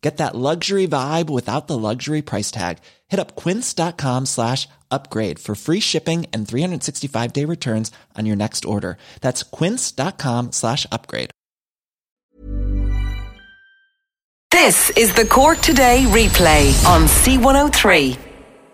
Get that luxury vibe without the luxury price tag. Hit up quince.com slash upgrade for free shipping and 365 day returns on your next order. That's quince.com slash upgrade. This is the Cork Today replay on C103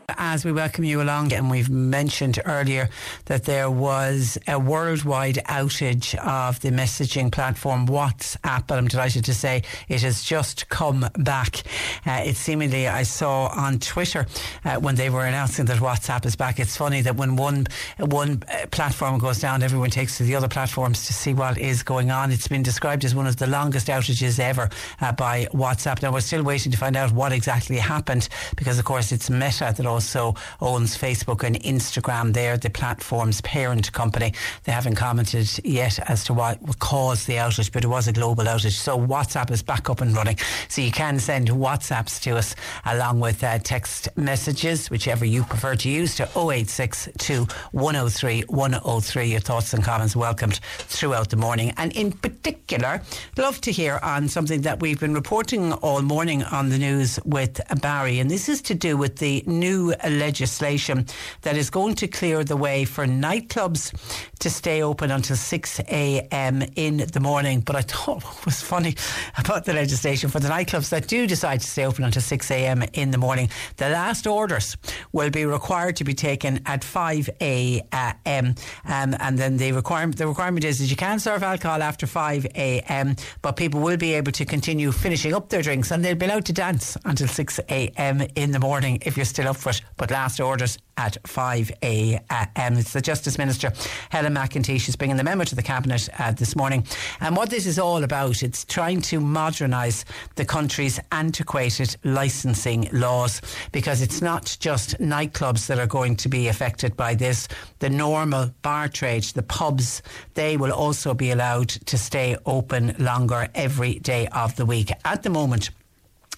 as we welcome you along. And we've mentioned earlier that there was a worldwide outage of the messaging platform WhatsApp. But I'm delighted to say it has just come back. Uh, it seemingly, I saw on Twitter uh, when they were announcing that WhatsApp is back. It's funny that when one, one uh, platform goes down, everyone takes to the other platforms to see what is going on. It's been described as one of the longest outages ever uh, by WhatsApp. Now, we're still waiting to find out what exactly happened because, of course, it's Meta that also owns Facebook and Instagram. They're the platform's parent company. They haven't commented yet as to what caused the outage, but it was a global outage. So WhatsApp is back up and running. So you can send WhatsApps to us along with uh, text messages, whichever you prefer to use, to 0862 103 103. Your thoughts and comments welcomed throughout the morning. And in particular, love to hear on something that we've been reporting all morning on the news with Barry. And this is to do with the new legislation that is going to clear the way for nightclubs to stay open until 6 a.m. in the morning. But I thought what was funny about the legislation for the nightclubs that do decide to stay open until 6 a.m. in the morning, the last orders will be required to be taken at 5 a.m. Um, and then the requirement, the requirement is that you can serve alcohol after 5 a.m., but people will be able to continue finishing up their drinks and they'll be allowed to dance until 6 a.m. in the morning if you're still up for it. But last orders at 5 a.m. It's the Justice Minister, Helen McEntee. is bringing the memo to the Cabinet uh, this morning. And what this is all about, it's trying to modernise the country's antiquated licensing laws because it's not just nightclubs that are going to be affected by this. The normal bar trade, the pubs, they will also be allowed to stay open longer every day of the week. At the moment,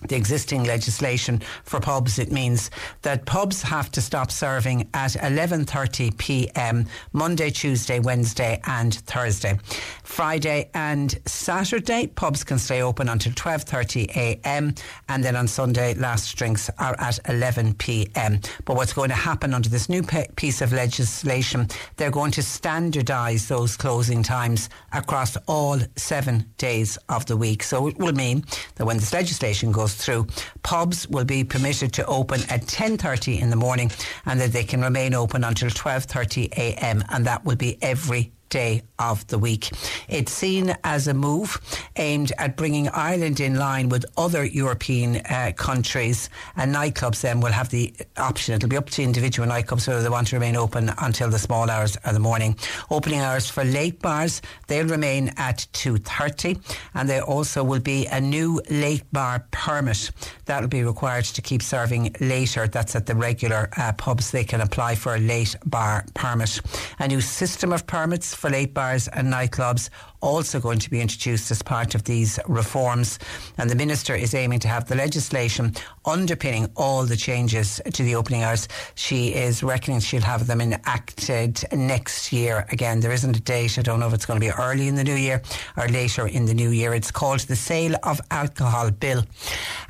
the existing legislation for pubs it means that pubs have to stop serving at 11:30 p.m. Monday, Tuesday, Wednesday and Thursday. Friday and Saturday pubs can stay open until 12:30 a.m. and then on Sunday last drinks are at 11 p.m. But what's going to happen under this new piece of legislation they're going to standardize those closing times across all 7 days of the week. So it will mean that when this legislation goes goes through. Pubs will be permitted to open at 10.30 in the morning and that they can remain open until 12.30 a.m. and that will be every day of the week. It's seen as a move aimed at bringing Ireland in line with other European uh, countries, and nightclubs then will have the option. It'll be up to individual nightclubs whether they want to remain open until the small hours of the morning. Opening hours for late bars they'll remain at two thirty, and there also will be a new late bar permit that will be required to keep serving later. That's at the regular uh, pubs. They can apply for a late bar permit. A new system of permits for late bars and nightclubs also going to be introduced as part of these reforms. And the Minister is aiming to have the legislation underpinning all the changes to the opening hours. She is reckoning she'll have them enacted next year. Again, there isn't a date. I don't know if it's going to be early in the new year or later in the new year. It's called the Sale of Alcohol Bill.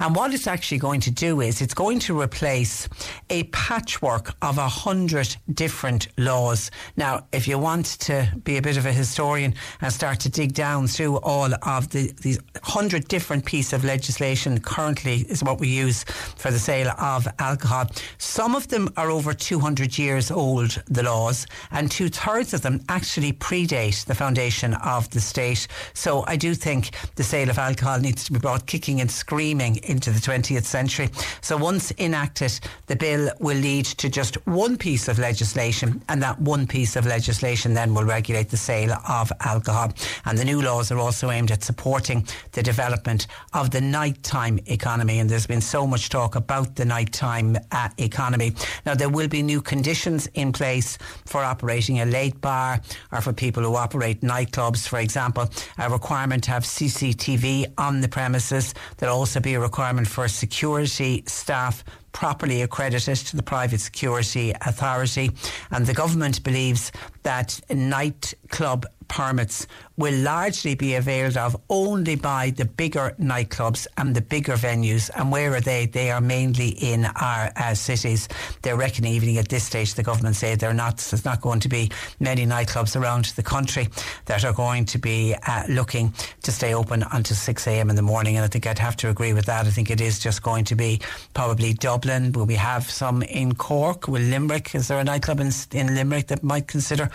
And what it's actually going to do is it's going to replace a patchwork of a hundred different laws. Now, if you want to be a bit of a historian and start to dig down through all of the these hundred different pieces of legislation currently is what we use for the sale of alcohol. Some of them are over 200 years old, the laws, and two thirds of them actually predate the foundation of the state. So I do think the sale of alcohol needs to be brought kicking and screaming into the 20th century. So once enacted, the bill will lead to just one piece of legislation, and that one piece of legislation then will regulate the sale of alcohol. And the new laws are also aimed at supporting the development of the nighttime economy. And there's been so much talk about the nighttime uh, economy. Now, there will be new conditions in place for operating a late bar or for people who operate nightclubs, for example, a requirement to have CCTV on the premises. There'll also be a requirement for security staff properly accredited to the Private Security Authority. And the government believes that nightclub permits will largely be availed of only by the bigger nightclubs and the bigger venues. And where are they? They are mainly in our uh, cities. They're reckoning, even at this stage, the government say they're not, there's not going to be many nightclubs around the country that are going to be uh, looking to stay open until 6 a.m. in the morning. And I think I'd have to agree with that. I think it is just going to be probably Dublin. Will we have some in Cork? Will Limerick? Is there a nightclub in, in Limerick that might consider?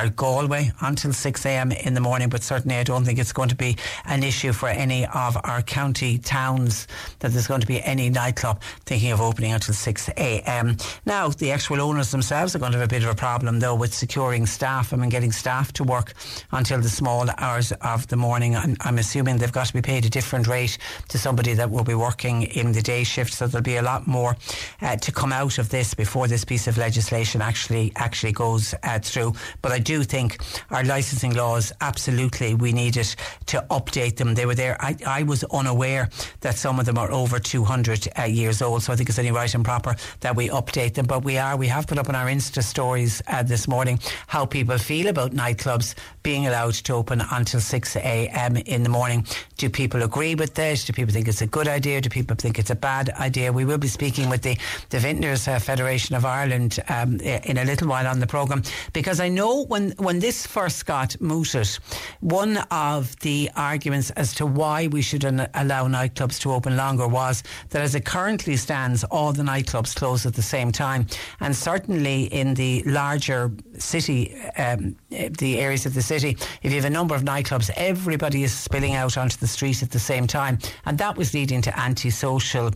Or Galway until 6 a.m. in the morning? but certainly I don't think it's going to be an issue for any of our county towns that there's going to be any nightclub thinking of opening until 6 a.m. Now, the actual owners themselves are going to have a bit of a problem though with securing staff. I mean, getting staff to work until the small hours of the morning. I'm, I'm assuming they've got to be paid a different rate to somebody that will be working in the day shift. So there'll be a lot more uh, to come out of this before this piece of legislation actually actually goes uh, through. But I do think our licensing laws absolutely we needed to update them. They were there. I, I was unaware that some of them are over 200 uh, years old, so I think it's only right and proper that we update them. But we are, we have put up on our Insta stories uh, this morning how people feel about nightclubs being allowed to open until 6 a.m. in the morning. Do people agree with this? Do people think it's a good idea? Do people think it's a bad idea? We will be speaking with the, the Vintners uh, Federation of Ireland um, in a little while on the programme because I know when, when this first got mooted, one of the arguments as to why we should allow nightclubs to open longer was that as it currently stands, all the nightclubs close at the same time. And certainly in the larger city, um, the areas of the city, if you have a number of nightclubs, everybody is spilling out onto the street at the same time. And that was leading to antisocial,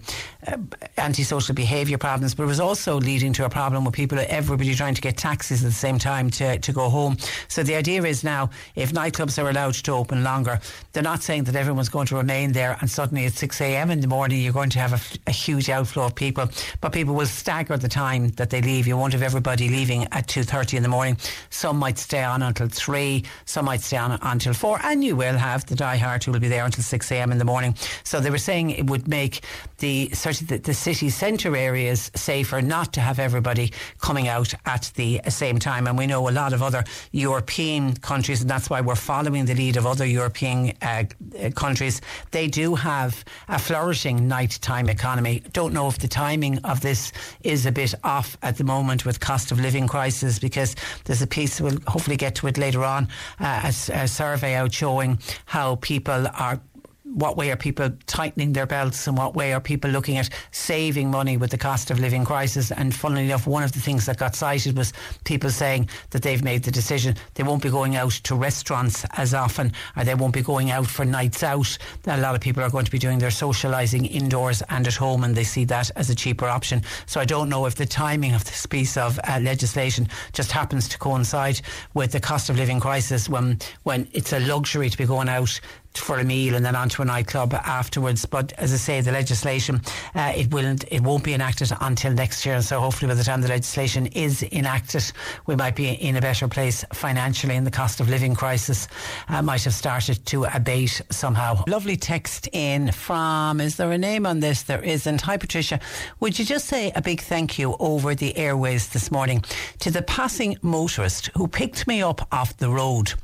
uh, antisocial behaviour problems, but it was also leading to a problem with people, everybody trying to get taxis at the same time to, to go home. So the idea is now, if nightclubs are allowed to open longer. They're not saying that everyone's going to remain there and suddenly at 6 a.m. in the morning you're going to have a, a, huge outflow of people. But people will stagger the time that they leave. You won't have everybody leaving at 2.30 in the morning. Some might stay on until 3, some might stay on until 4, and you will have the diehard who will be there until 6 a.m. in the morning. So they were saying it would make the, the, the city centre areas safer not to have everybody coming out at the same time. And we know a lot of other European countries, and that's why we're following the lead of other European uh, countries, they do have a flourishing nighttime economy. Don't know if the timing of this is a bit off at the moment with cost of living crisis because there's a piece, we'll hopefully get to it later on, uh, a, a survey out showing how people are what way are people tightening their belts and what way are people looking at saving money with the cost of living crisis? And funnily enough, one of the things that got cited was people saying that they've made the decision they won't be going out to restaurants as often or they won't be going out for nights out. A lot of people are going to be doing their socialising indoors and at home and they see that as a cheaper option. So I don't know if the timing of this piece of uh, legislation just happens to coincide with the cost of living crisis when, when it's a luxury to be going out for a meal and then onto a nightclub afterwards. But as I say, the legislation uh, it will it won't be enacted until next year. and So hopefully, by the time the legislation is enacted, we might be in a better place financially, and the cost of living crisis uh, might have started to abate somehow. Lovely text in from. Is there a name on this? There isn't. Hi, Patricia. Would you just say a big thank you over the airways this morning to the passing motorist who picked me up off the road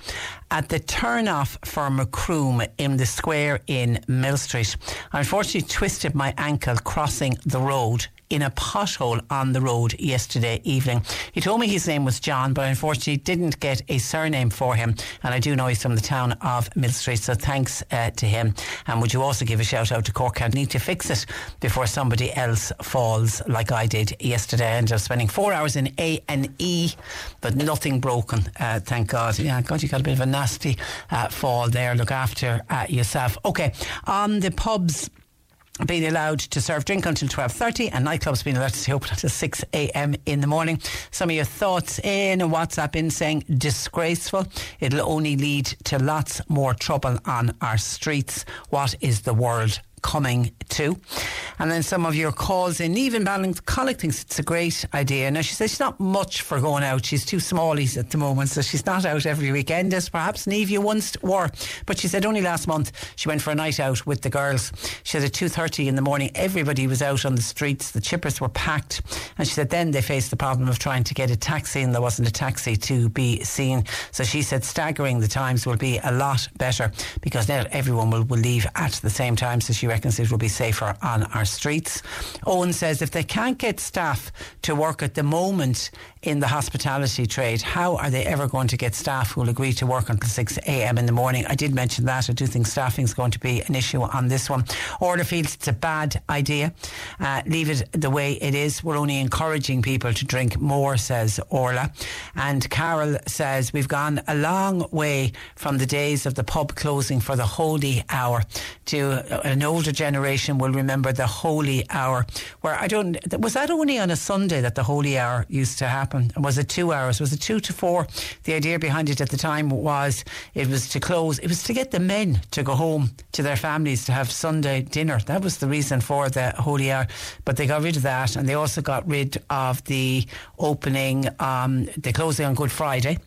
at the turnoff for Macroom in the square in Mill Street. I unfortunately twisted my ankle crossing the road in a pothole on the road yesterday evening. He told me his name was John, but unfortunately didn't get a surname for him. And I do know he's from the town of Mill Street, so thanks uh, to him. And would you also give a shout out to Cork County? Need to fix it before somebody else falls, like I did yesterday. I ended up spending four hours in A and E, but nothing broken, uh, thank God. Yeah, God, you got a bit of a nasty uh, fall there. Look after uh, yourself. Okay, on the pubs being allowed to serve drink until 12.30 and nightclubs being allowed to stay open until 6am in the morning. Some of your thoughts in a WhatsApp in saying disgraceful. It'll only lead to lots more trouble on our streets. What is the world coming to. And then some of your calls in. Even Ballincollig thinks it's a great idea. Now, she says she's not much for going out. She's too smallies at the moment, so she's not out every weekend as perhaps Neve you once were. But she said only last month she went for a night out with the girls. She said at 2.30 in the morning, everybody was out on the streets. The chippers were packed. And she said then they faced the problem of trying to get a taxi and there wasn't a taxi to be seen. So she said staggering the times will be a lot better because now everyone will, will leave at the same time. So she reckons it will be safer on our streets. Owen says if they can't get staff to work at the moment in the hospitality trade, how are they ever going to get staff who will agree to work until 6 a.m. in the morning? I did mention that. I do think staffing is going to be an issue on this one. Orla feels it's a bad idea. Uh, leave it the way it is. We're only encouraging people to drink more, says Orla. And Carol says we've gone a long way from the days of the pub closing for the holy hour to an older generation will remember the holy hour where I don't was that only on a Sunday that the holy hour used to happen happen? Was it two hours? Was it two to four? The idea behind it at the time was it was to close, it was to get the men to go home to their families to have Sunday dinner. That was the reason for the holy hour. But they got rid of that and they also got rid of the opening, um, the closing on Good Friday.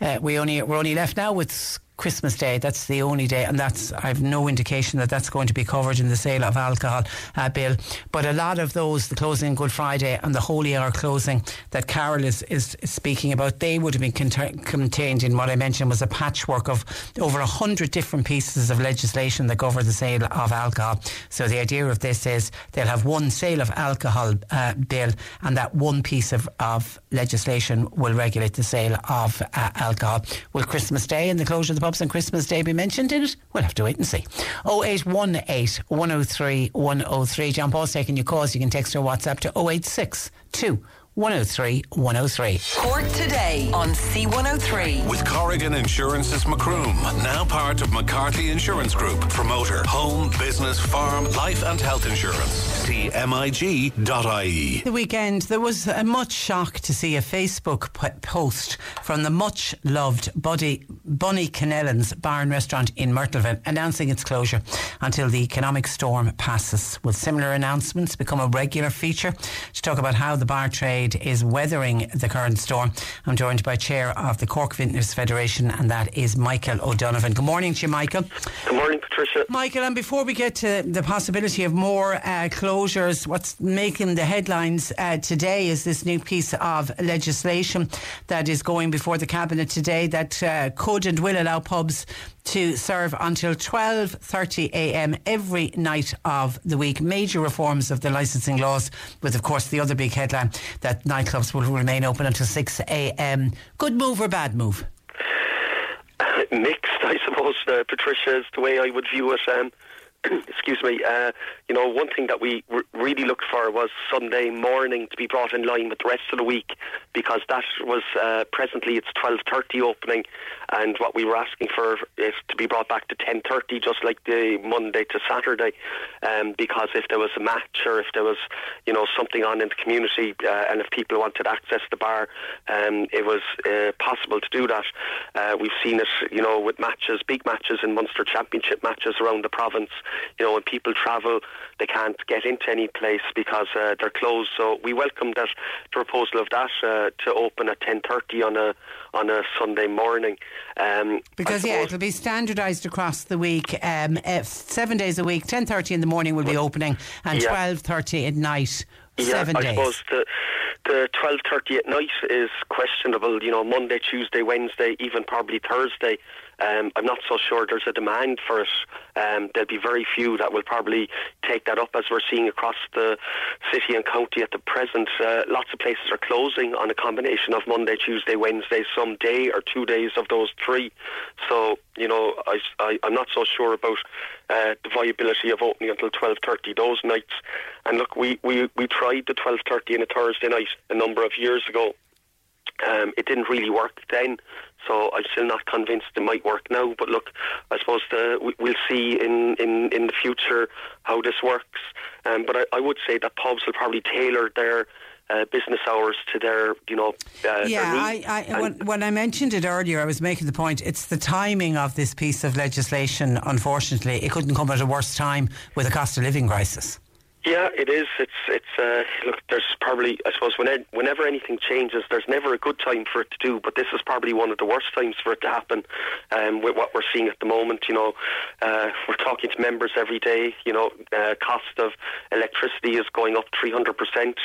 Uh, we only, we're only left now with Christmas Day. That's the only day, and that's I've no indication that that's going to be covered in the sale of alcohol uh, bill. But a lot of those, the closing Good Friday and the Holy Hour closing that Carol is, is speaking about, they would have been cont- contained in what I mentioned was a patchwork of over a hundred different pieces of legislation that cover the sale of alcohol. So the idea of this is they'll have one sale of alcohol uh, bill, and that one piece of, of legislation will regulate the sale of uh, alcohol. Will Christmas Day and the closure of the pubs on Christmas Day be mentioned in it? We'll have to wait and see. 0818 103 103. John Paul's taking your calls. You can text or WhatsApp to 086 2 103 103. Cork today on C103. With Corrigan Insurance's Macroom, now part of McCarthy Insurance Group. Promoter, home, business, farm, life and health insurance. See MIG.ie. The weekend, there was a much shock to see a Facebook p- post from the much loved Buddy, Bunnyconnellan's Bar and Restaurant in Myrtleville announcing its closure until the economic storm passes. Will similar announcements become a regular feature? To talk about how the bar trade is weathering the current storm, I'm joined by Chair of the Cork Vintners Federation, and that is Michael O'Donovan. Good morning to you, Michael. Good morning, Patricia. Michael, and before we get to the possibility of more uh, closures, what's making the headlines uh, today is this new piece of legislation that is going before the Cabinet today that uh, could and will allow pubs to serve until 12:30 a.m. every night of the week. Major reforms of the licensing laws, with of course the other big headline that nightclubs will remain open until 6 a.m. Good move or bad move? Mixed, I suppose, uh, Patricia, is the way I would view it. Um, excuse me, uh, you know, one thing that we r- really looked for was Sunday morning to be brought in line with the rest of the week because that was uh, presently it's 12.30 opening and what we were asking for is to be brought back to 10.30 just like the Monday to Saturday um, because if there was a match or if there was, you know, something on in the community uh, and if people wanted access to the bar, um, it was uh, possible to do that. Uh, we've seen it, you know, with matches, big matches and Munster Championship matches around the province you know, when people travel, they can't get into any place because uh, they're closed. So we welcome that proposal of that uh, to open at ten thirty on a on a Sunday morning. Um, because yeah, it'll be standardised across the week. Um, uh, seven days a week, ten thirty in the morning will be opening, and Yeah. twelve thirty at night. yeah, seven I days. suppose the the twelve thirty at night is questionable. You know, Monday, Tuesday, Wednesday, even probably Thursday. Um, I'm not so sure there's a demand for it. Um, there'll be very few that will probably take that up, as we're seeing across the city and county at the present. Uh, lots of places are closing on a combination of Monday, Tuesday, Wednesday, some day or two days of those three. So, you know, I, I, I'm not so sure about uh, the viability of opening until 12.30 those nights. And look, we, we, we tried the 12.30 on a Thursday night a number of years ago. Um, it didn't really work then, so I'm still not convinced it might work now. But look, I suppose the, we, we'll see in, in, in the future how this works. Um, but I, I would say that pubs will probably tailor their uh, business hours to their, you know, uh, yeah. I, I when, when, I mentioned it earlier, I was making the point. It's the timing of this piece of legislation. Unfortunately, it couldn't come at a worse time with a cost of living crisis. Yeah, it is. It's it's uh, look. There's probably I suppose whenever, whenever anything changes, there's never a good time for it to do. But this is probably one of the worst times for it to happen. Um, with what we're seeing at the moment, you know, uh, we're talking to members every day. You know, uh, cost of electricity is going up 300 percent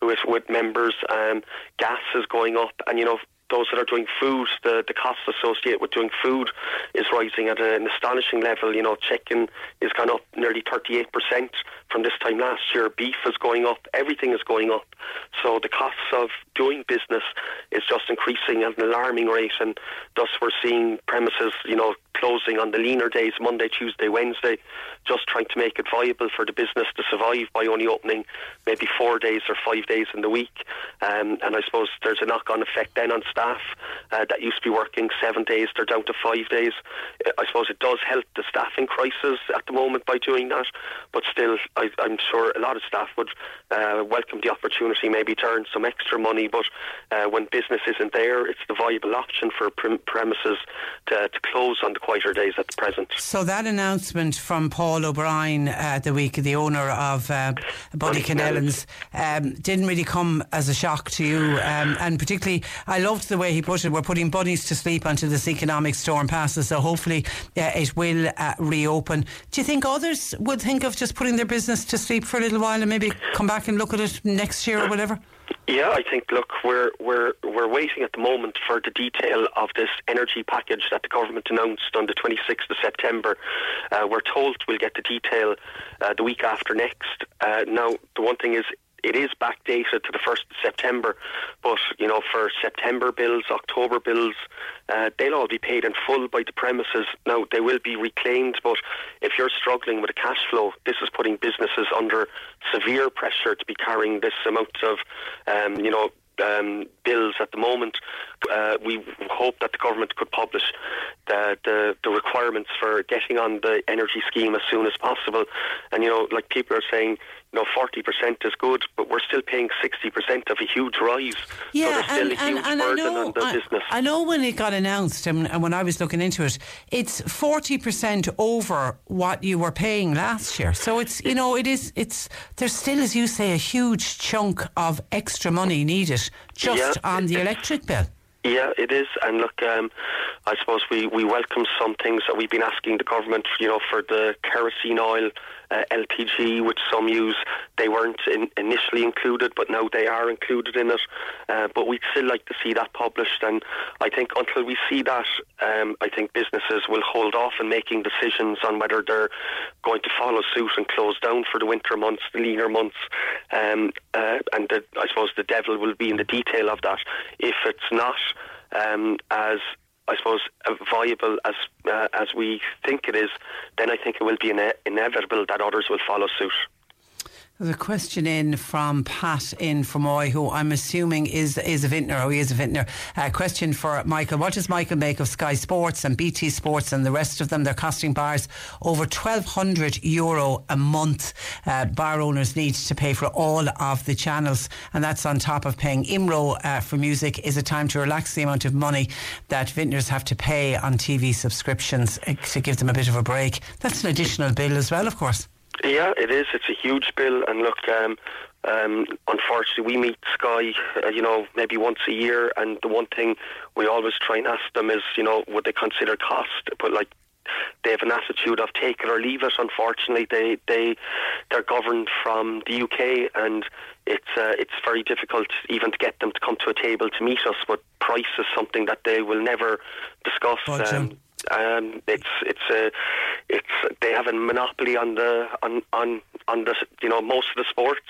with with members. Um, gas is going up, and you know, those that are doing food, the, the costs associated with doing food is rising at an astonishing level. You know, chicken is gone up nearly 38% from this time last year. Beef is going up. Everything is going up. So the costs of doing business is just increasing at an alarming rate. And thus we're seeing premises, you know, closing on the leaner days, Monday, Tuesday, Wednesday, just trying to make it viable for the business to survive by only opening maybe four days or five days in the week. Um, and I suppose there's a knock-on effect then on staff uh, that used to be working seven days, they're down to five days. I suppose it does help the staffing crisis at the moment by doing that, but still, am sure a lot of staff would uh, welcome the opportunity maybe to earn some extra money, but uh, when business isn't there, it's the viable option for premises to, to close on the quieter days at the present. So that announcement from Paul O'Brien uh, the week, the owner of uh, Buddy Canellan's, um, didn't really come as a shock to you, um, and particularly I loved the way he put it. We're putting buddies to sleep until this economic storm passes, so hopefully uh, it will uh, reopen. Do you think others would think of just putting their business to sleep for a little while and maybe come back and look at it next year or whatever? Yeah, I think. Look, we're we're we're waiting at the moment for the detail of this energy package that the government announced on the 26th of September. Uh, we're told we'll get the detail uh, the week after next. Uh, now, the one thing is, it is backdated to the 1st of September, but, you know, for September bills, October bills, uh, they'll all be paid in full by the premises. Now, they will be reclaimed, but if you're struggling with a cash flow, this is putting businesses under severe pressure to be carrying this amount of, um, you know, um, bills at the moment. Uh, we hope that the government could publish the, the, the requirements for getting on the energy scheme as soon as possible. And you know, like people are saying, know, forty percent is good, but we're still paying sixty percent of a huge rise. Yeah, so and, and, and I know, I, I, know when it got announced and, and when I was looking into it, it's forty percent over what you were paying last year. So it's you know, it is it's there's still, as you say, a huge chunk of extra money needed just yeah, on the electric bill. Yeah, it is. And look, um, I suppose we, we welcome some things that we've been asking the government, you know, for the kerosene oil, uh, LPG, which some use. They weren't in, initially included, but now they are included in it. Uh, but we'd still like to see that published. And I think until we see that, um, I think businesses will hold off in making decisions on whether they're going to follow suit and close down for the winter months, the leaner months. Um, uh, and the, I suppose the devil will be in the detail of that. If it's not um, as I suppose, viable as uh, as we think it is, then I think it will be ine- inevitable that others will follow suit. There's a question in from Pat in Fermoy, who I'm assuming is is a vintner, or he is a vintner. A question for Michael. What does Michael make of Sky Sports and BT Sports and the rest of them? They're costing bars over 1,200 euro a month. Uh, bar owners need to pay for all of the channels, and that's on top of paying IMRO uh, for music. Is it time to relax the amount of money that vintners have to pay on TV subscriptions uh, to give them a bit of a break? That's an additional bill as well, of course. Yeah, it is. It's a huge bill, and look, um, um, unfortunately, we meet Sky, uh, you know, maybe once a year, and the one thing we always try and ask them is, you know, would they consider cost? But like, they have an attitude of take it or leave it. Unfortunately, they they they're governed from the UK, and it's uh, it's very difficult even to get them to come to a table to meet us. But price is something that they will never discuss. Um, Um, it's it's a it's they have a monopoly on the on on on the you know most of the sports,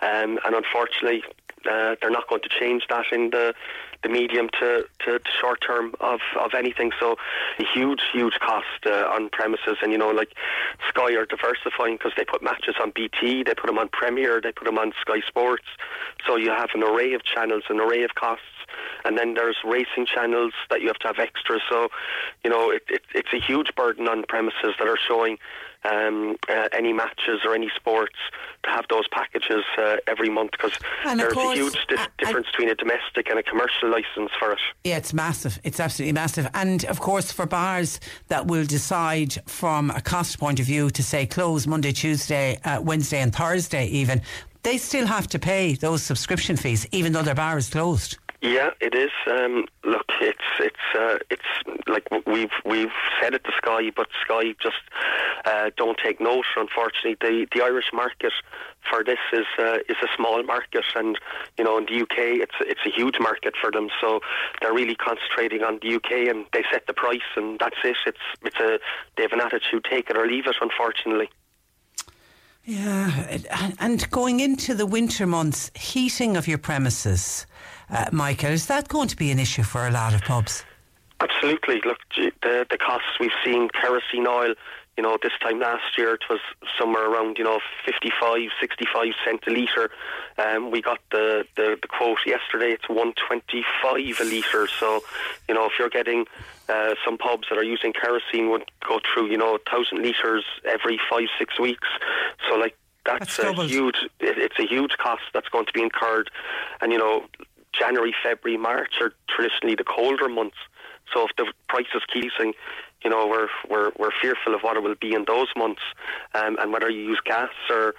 um, and unfortunately uh, they're not going to change that in the the medium to, to, to short term of, of anything. So a huge, huge cost uh, on premises. And, you know, like Sky are diversifying because they put matches on BT, they put them on Premier, they put them on Sky Sports. So you have an array of channels, an array of costs. And then there's racing channels that you have to have extras. So, you know, it, it, it's a huge burden on premises that are showing um, uh, any matches or any sports to have those packages uh, every month because there's course, a huge di- uh, difference between a domestic and a commercial license for it. Yeah, it's massive. It's absolutely massive. And of course, for bars that will decide from a cost point of view to say close Monday, Tuesday, uh, Wednesday, and Thursday, even, they still have to pay those subscription fees, even though their bar is closed. Yeah, it is. Um, look, it's it's uh, it's like we've we've said it to Sky, but Sky just uh, don't take note. Unfortunately, the the Irish market for this is uh, is a small market, and you know in the UK it's it's a huge market for them. So they're really concentrating on the UK, and they set the price, and that's it. It's it's a they have an attitude: take it or leave it. Unfortunately. Yeah, and going into the winter months, heating of your premises, uh, Michael, is that going to be an issue for a lot of pubs? Absolutely. Look, the the costs we've seen kerosene oil. You know, this time last year it was somewhere around you know 55, 65 cent a litre. Um, we got the, the, the quote yesterday. It's one twenty five a litre. So, you know, if you're getting uh, some pubs that are using kerosene would go through you know thousand litres every five six weeks. So like that's, That's a huge. It, it's a huge cost that's going to be incurred, and you know. January, February, March are traditionally the colder months. So if the prices keep rising, you know, we're we're we're fearful of what it will be in those months, um, and whether you use gas or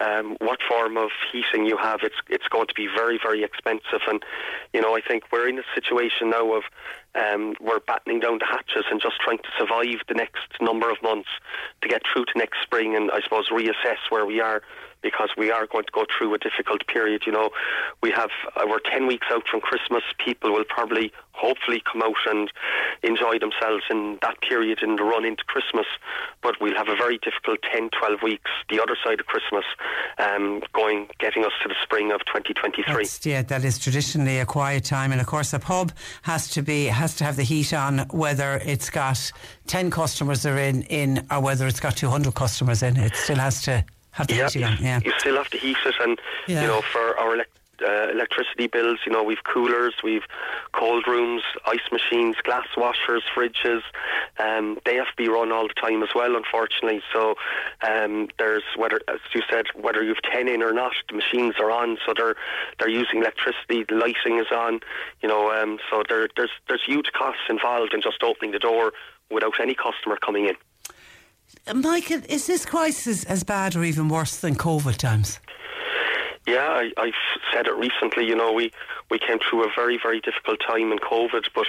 um, what form of heating you have, it's it's going to be very very expensive. And you know, I think we're in a situation now of um, we're battening down the hatches and just trying to survive the next number of months to get through to next spring, and I suppose reassess where we are because we are going to go through a difficult period. You know, we have uh, we're ten weeks out from Christmas. People will probably, hopefully, come out and enjoy themselves in that period in the run into Christmas. But we'll have a very difficult 10, 12 weeks the other side of Christmas, um, going getting us to the spring of 2023. That's, yeah, that is traditionally a quiet time, and of course, a pub has to be has to have the heat on, whether it's got ten customers are in in or whether it's got two hundred customers in. It still has to have the yeah, heating on. Yeah, you still have to heat it, and Yeah. you know for our uh, electricity bills, you know we've coolers, we've cold rooms, ice machines, glass washers, fridges. Um, they have to be run all the time as well, unfortunately. So um, there's whether, as you said, whether you've ten in or not, the machines are on, so they're they're using electricity. The lighting is on, you know. Um, so there, there's there's huge costs involved in just opening the door without any customer coming in. Michael, is this crisis as bad or even worse than COVID times? Yeah, I, I've said it recently. You know, we, we came through a very, very difficult time in COVID, but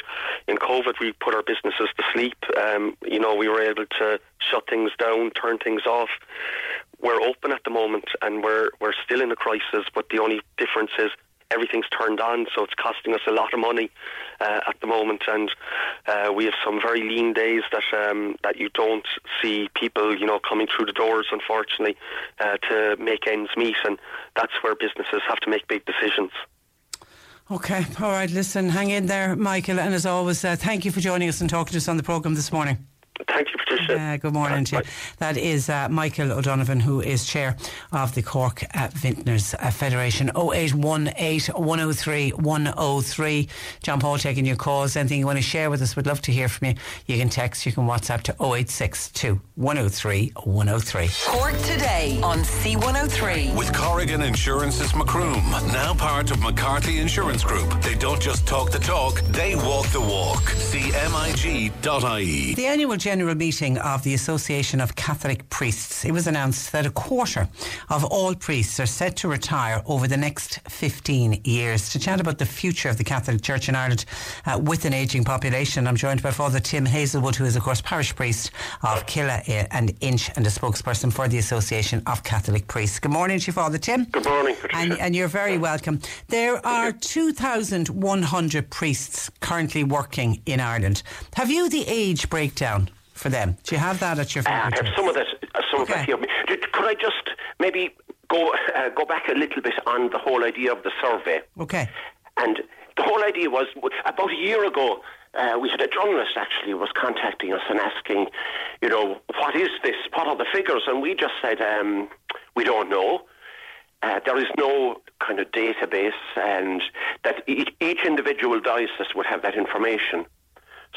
in COVID we put our businesses to sleep. Um, you know, we were able to shut things down, turn things off. We're open at the moment, and we're we're still in a crisis. But the only difference is everything's turned on, so it's costing us a lot of money uh, at the moment, and uh, we have some very lean days that um, that you don't see people, you know, coming through the doors, unfortunately, uh, to make ends meet, and that's where businesses have to make big decisions. Okay, all right. Listen, hang in there, Michael, and as always, uh, thank you for joining us and talking to us on the programme this morning. Thank you, Patricia. Uh, good morning to you. That is uh, Michael O'Donovan, who is chair of the Cork uh, Vintners uh, Federation. 0818 103 103. John Paul taking your calls. Anything you want to share with us, we'd love to hear from you. You can text, you can WhatsApp to 0862 103 103. Cork today on C103. With Corrigan Insurance's Macroom, now part of McCarthy Insurance Group. They don't just talk the talk, they walk the walk. CMIG.ie. The annual general meeting of the Association of Catholic Priests, it was announced that a quarter of all priests are set to retire over the next 15 years. To chat about the future of the Catholic Church in Ireland uh, with an ageing population, I'm joined by Father Tim Hazelwood, who is, of course, parish priest of Killeagh and Inch and a spokesperson for the Association of Catholic Priests. Good morning to you, Father Tim. Good morning, and, and, you're very welcome. There are 2,100 priests currently working in Ireland. Have you the age breakdown for them? Do you have that at your fingertips? Uh, I have some of that. Uh, some okay. of that here. Could I just maybe go uh, go back a little bit on the whole idea of the survey? Okay. And the whole idea was about a year ago. Uh, we had a journalist actually was contacting us and asking, you know, what is this? What are the figures? And we just said, um, we don't know. Uh, there is no kind of database, and that each, each, individual diocese would have that information.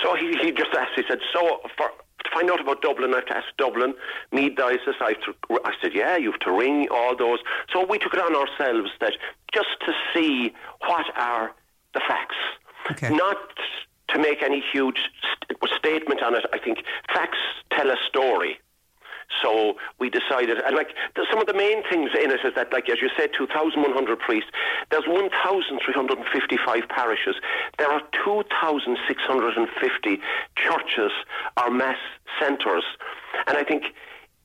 So he, he just asked, he said, so for, to find out about Dublin, I have to ask Dublin, Meath Diocese. I, to, I said, yeah, you have to ring all those. So we took it on ourselves that just to see what are the facts, okay. not to make any huge st- statement on it. I think facts tell a story. So we decided, and like some of the main things in it is that, like as you said, 2,100 priests. There's 1,355 parishes. There are 2,650 churches or mass centres, and I think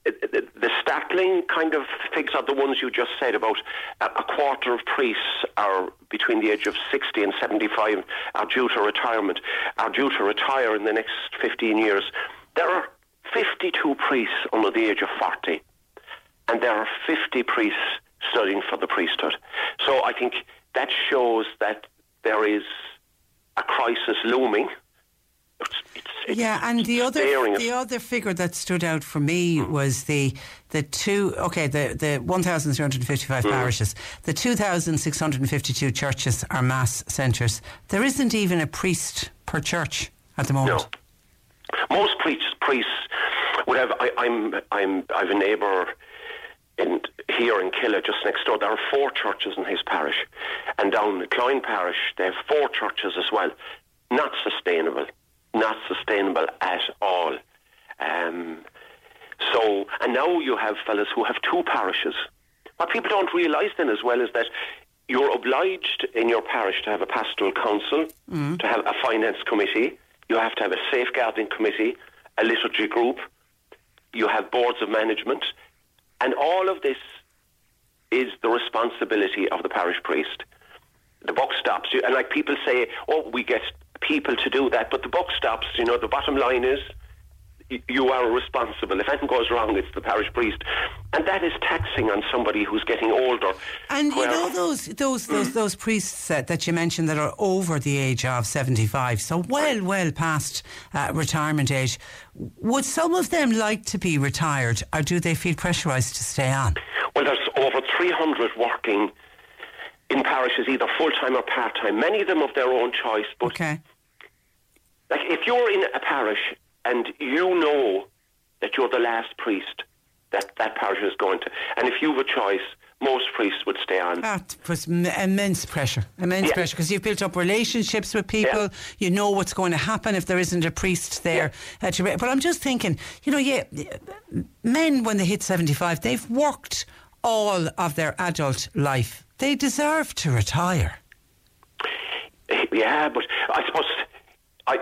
the startling kind of figures are the ones you just said about uh, a quarter of priests are between the age of 60 and 75 are due to retirement, are due to retire in the next 15 years. There are 52 priests under the age of 40, and there are 50 priests studying for the priesthood. So I think that shows that there is a crisis looming. It's, it's, it's yeah, and the other the other figure that stood out for me mm. was the the two okay the the one thousand three hundred fifty five mm. parishes, the two thousand six hundred fifty two churches are mass centres. There isn't even a priest per church at the moment. No. Most priests priests would have. I, I'm I'm I've a neighbour in here in Killeagh, just next door. There are four churches in his parish, and down in Cloyne parish they have four churches as well. Not sustainable, not sustainable at all. Um, so, and now you have fellas who have two parishes. What people don't realise then as well is that you're obliged in your parish to have a pastoral council, mm. to have a finance committee, you have to have a safeguarding committee, a liturgy group, you have boards of management, and all of this is the responsibility of the parish priest. The buck stops. And like people say, oh, we get people to do that, but the buck stops. You know, the bottom line is you are responsible. If anything goes wrong, it's the parish priest, and that is taxing on somebody who's getting older. And you know those those those mm. those priests uh, that you mentioned that are over the age of seventy five, so well well past uh, retirement age. Would some of them like to be retired, or do they feel pressurised to stay on? Well, there's over three hundred working in parishes, either full time or part time. Many of them of their own choice, but. Okay. Like if you're in a parish and you know that you're the last priest that that parish is going to. And if you have a choice, most priests would stay on. That was immense pressure, immense yeah. pressure, because you've built up relationships with people. Yeah. You know what's going to happen if there isn't a priest there. Yeah. But I'm just thinking, you know, yeah, men when they hit 75, they've worked all of their adult life. They deserve to retire. Yeah, but I suppose I,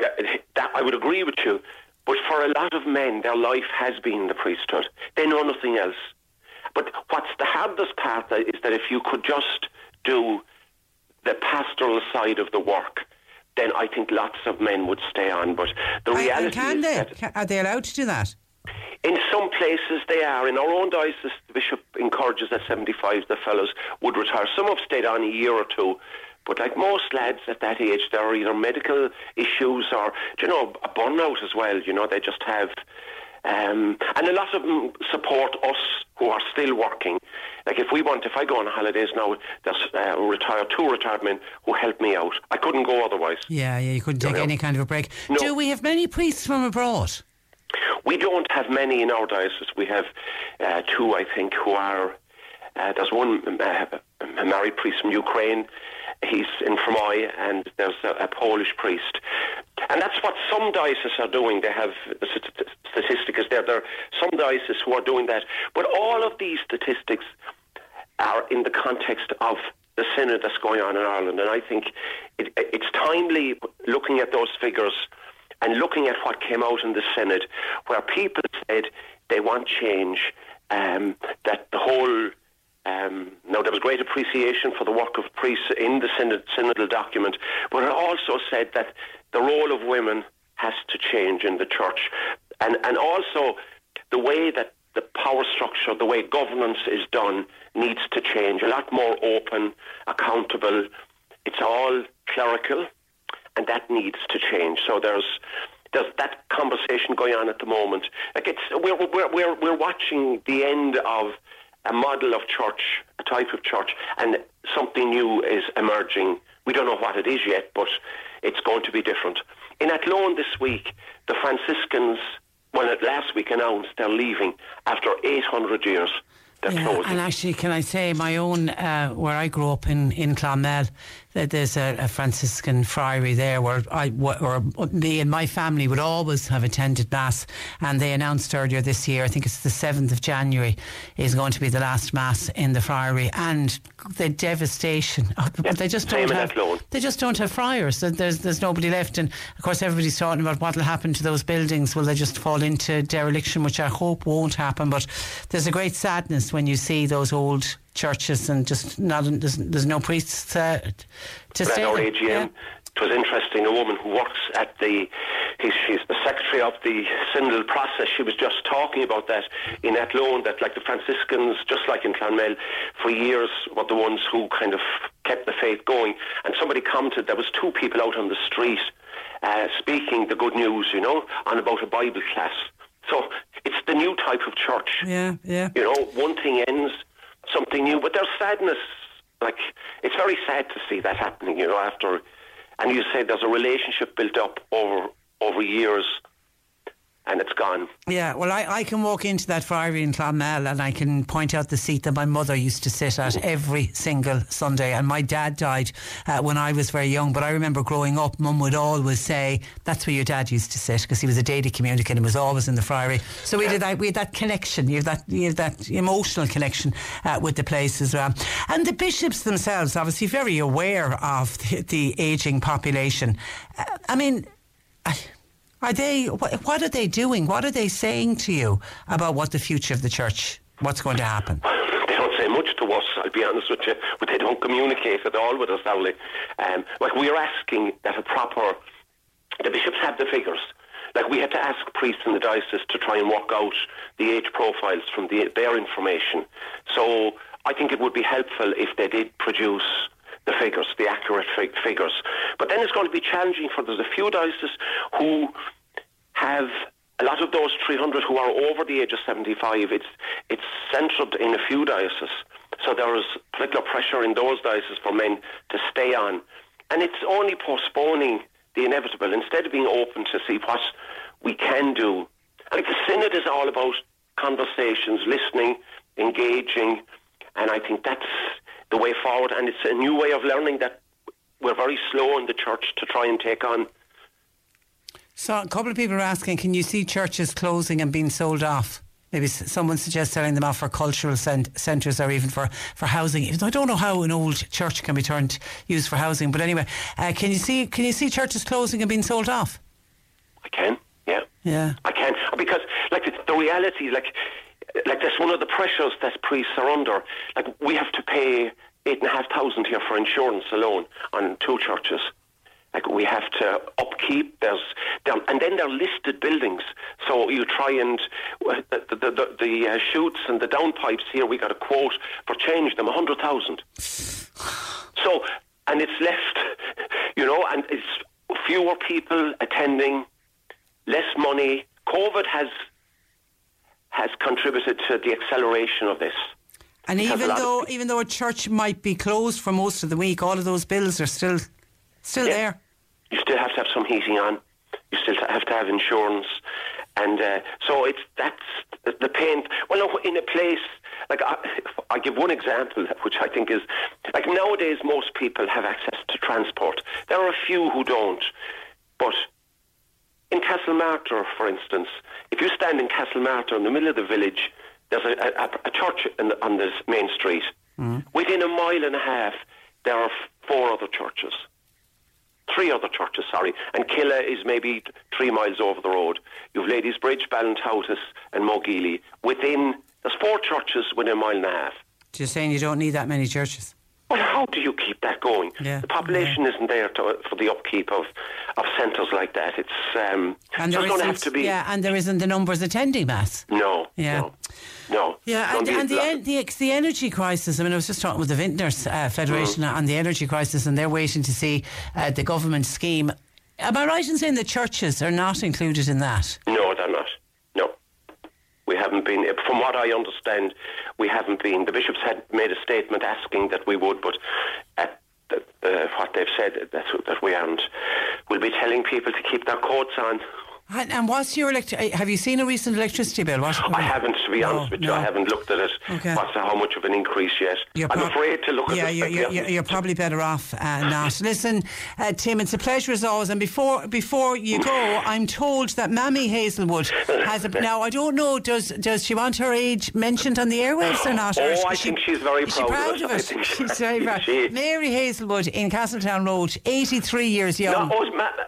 that, I would agree with you. But for a lot of men, their life has been the priesthood. They know nothing else. But what's the hardest part is that if you could just do the pastoral side of the work, then I think lots of men would stay on. But the reality can is they? That are they allowed to do that? In some places they are. In our own diocese, the bishop encourages that 75 of the fellows would retire. Some have stayed on a year or two, but like most lads at that age, there are either medical issues or, you know, a burnout as well. You know, they just have. Um, and a lot of them support us who are still working. Like if we want, if I go on holidays now, there's uh, retired two retired men who help me out. I couldn't go otherwise. Yeah, yeah, you couldn't take you know? any kind of a break. No. Do we have many priests from abroad? We don't have many in our diocese. We have uh, two, I think, who are. Uh, there's one uh, a married priest from Ukraine. He's in Fermoy, and there's a, a Polish priest. And that's what some dioceses are doing. They have the st- there. There are some dioceses who are doing that. But all of these statistics are in the context of the synod that's going on in Ireland. And I think it, it's timely looking at those figures and looking at what came out in the synod, where people said they want change, um, that the whole um, now, there was great appreciation for the work of priests in the synod, synodal document, but it also said that the role of women has to change in the church. And, and also, the way that the power structure, the way governance is done, needs to change. A lot more open, accountable. It's all clerical, and that needs to change. So there's there's that conversation going on at the moment. Like it's we're we're we're, we're watching the end of a model of church, a type of church, and something new is emerging. We don't know what it is yet, but it's going to be different. In Athlone this week, the Franciscans, well, at last week announced they're leaving after 800 years. Yeah, and actually, can I say my own, uh, where I grew up in, in Clonmel, there's a, a Franciscan friary there where I, or me and my family would always have attended Mass. And they announced earlier this year, I think it's the 7th of January, is going to be the last Mass in the friary. And the devastation, Yeah, they just don't have, they just don't have friars. There's, there's nobody left. And of course, everybody's talking about what will happen to those buildings. Will they just fall into dereliction, which I hope won't happen. But there's a great sadness when you see those old churches and just not there's, there's no priests uh, to stay our. AGM, Yeah. it was interesting. A woman who works at the, she's the secretary of the synodal process. She was just talking about that in Athlone, that like the Franciscans, just like in Clonmel, for years were the ones who kind of kept the faith going. And somebody commented there was two people out on the street uh, speaking the good news, you know, on about a Bible class. So it's the new type of church. Yeah, yeah. You know, one thing ends, something new. But there's sadness. Like, it's very sad to see that happening, you know, after. And you say there's a relationship built up over over years and it's gone. Yeah, well, I, I can walk into that friary in Clonmel and I can point out the seat that my mother used to sit at every single Sunday. And my dad died uh, when I was very young, but I remember growing up, Mum would always say, "That's where your dad used to sit," because he was a daily communicant and was always in the friary. So we did that. We had that connection. You have that. You have that emotional connection uh, with the place as well. And the bishops themselves, obviously, very aware of the, the aging population. Uh, I mean. I, are they? What, are they doing? What are they saying to you about what the future of the church? What's going to happen? They don't say much to us, I'll be honest with you, but they don't communicate at all with us, Dowley. Um, like, we're asking that a proper. The bishops have the figures. Like, we had to ask priests in the diocese to try and work out the age profiles from the, their information. So, I think it would be helpful if they did produce the figures, the accurate fig- figures. But then it's going to be challenging for there's a few dioceses who have a lot of those 300 who are over the age of 75. It's it's centred in a few dioceses, so there is particular pressure in those dioceses for men to stay on, and it's only postponing the inevitable instead of being open to see what we can do. Like the synod is all about conversations, listening, engaging, and I think that's the way forward. And it's a new way of learning that we're very slow in the church to try and take on. So, a couple of people are asking, can you see churches closing and being sold off? Maybe someone suggests selling them off for cultural cent- centres or even for, for housing. I don't know how an old church can be turned used for housing, but anyway, uh, can you see can you see churches closing and being sold off? I can, yeah. Yeah. I can because, like, the, the reality, like, like that's one of the pressures that priests are under. Like, we have to pay eight and a half thousand here for insurance alone on two churches. Like, we have to upkeep. There's, there, and then they're listed buildings. So you try and uh, the the, the, the uh, chutes and the downpipes here. We got a quote for change them a hundred thousand. So, and it's left, you know, and it's fewer people attending, less money. COVID has has contributed to the acceleration of this. And even of though even though a church might be closed for most of the week, all of those bills are still still Yeah. there. You still have to have some heating on. You still have to have insurance. And uh, so it's that's the, the pain. Well, no, in a place like I, I give one example, which I think is like nowadays most people have access to transport. There are a few who don't, but in Castlemartyr, for instance, if you stand in Castlemartyr in the middle of the village, there's a, a, a church the, on this main street. Mm. Within a mile and a half, there are four other churches. Three other churches, sorry. And Killeagh is maybe three miles over the road. You've Ladies Bridge, Ballintotis and Mogeely. Within, there's four churches within a mile and a half. So you're saying you don't need that many churches? Well, how do you keep that going? Yeah, the population yeah. isn't there to, for the upkeep of, of centres like that. It's um, and there going to have to be. Yeah, and there isn't the numbers attending mass. No. Yeah. No. No. Yeah, and, and the, en- the, the energy crisis. I mean, I was just talking with the Vintners uh, Federation mm. on the energy crisis, and they're waiting to see uh, the government scheme. Am I right in saying the churches are not included in that? No, they're not. Haven't been. From what I understand, we haven't been. The bishops had made a statement asking that we would, but at the, the, what they've said that, that we aren't. We'll be telling people to keep their coats on and, and what's your electric? Have you seen a recent electricity bill? What, I haven't, to be honest with you. I haven't looked at it. Okay. What's how much of an increase yet? You're I'm afraid to look yeah, at it. Yeah, you're, you're, you're, probably better off uh, not. Listen, uh, Tim, it's a pleasure as always. And before before you go, I'm told that Mammy Hazelwood has a. Now I don't know. Does does she want her age mentioned on the airwaves or not? Oh, or I she, think she's very proud, she proud of it. Of it. she's very proud. She Mary Hazelwood in Castletown Road, 83 years young. No, oh,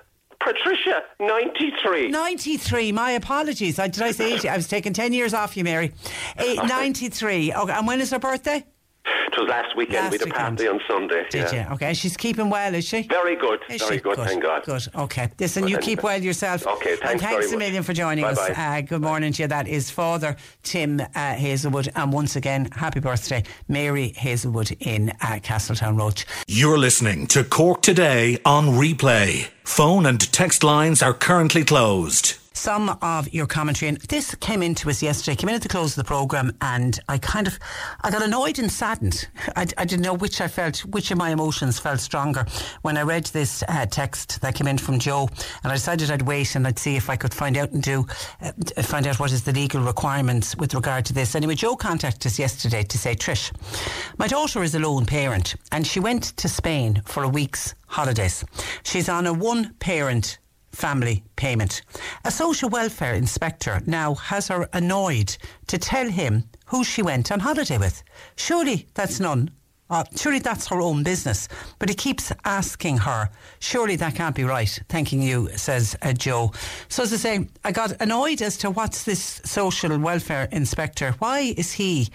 Patricia, 93. 93, my apologies. I, did I say 80? I was taking 10 years off you, Mary. Eight, eh, 93. Okay, and when is her birthday? It was last weekend. Last we had a party on Sunday. Did yeah. you? Okay. She's keeping well, is she? Very good. Is very she? good, Thank God. Good. Okay. Listen, you keep well yourself. Okay. Thanks. And thanks a million for joining Bye-bye. us. Uh, good morning to you. That is Father Tim uh, Hazelwood, and once again, happy birthday, Mary Hazelwood in uh, Castletown Road. You're listening to Cork today on replay. Phone and text lines are currently closed some of your commentary. And this came into us yesterday, came in at the close of the programme, and I kind of, I got annoyed and saddened. I, I didn't know which I felt, which of my emotions felt stronger when I read this uh, text that came in from Joe. And I decided I'd wait and I'd see if I could find out and do, uh, find out what is the legal requirements with regard to this. Anyway, Joe contacted us yesterday to say, Trish, my daughter is a lone parent and she went to Spain for a week's holidays. She's on a one parent family payment. A social welfare inspector now has her annoyed to tell him who she went on holiday with. Surely that's none. Uh, surely that's her own business. But he keeps asking her, surely that can't be right. Thanking you, says uh, Joe. So, as I say, I got annoyed as to what's this social welfare inspector? Why is he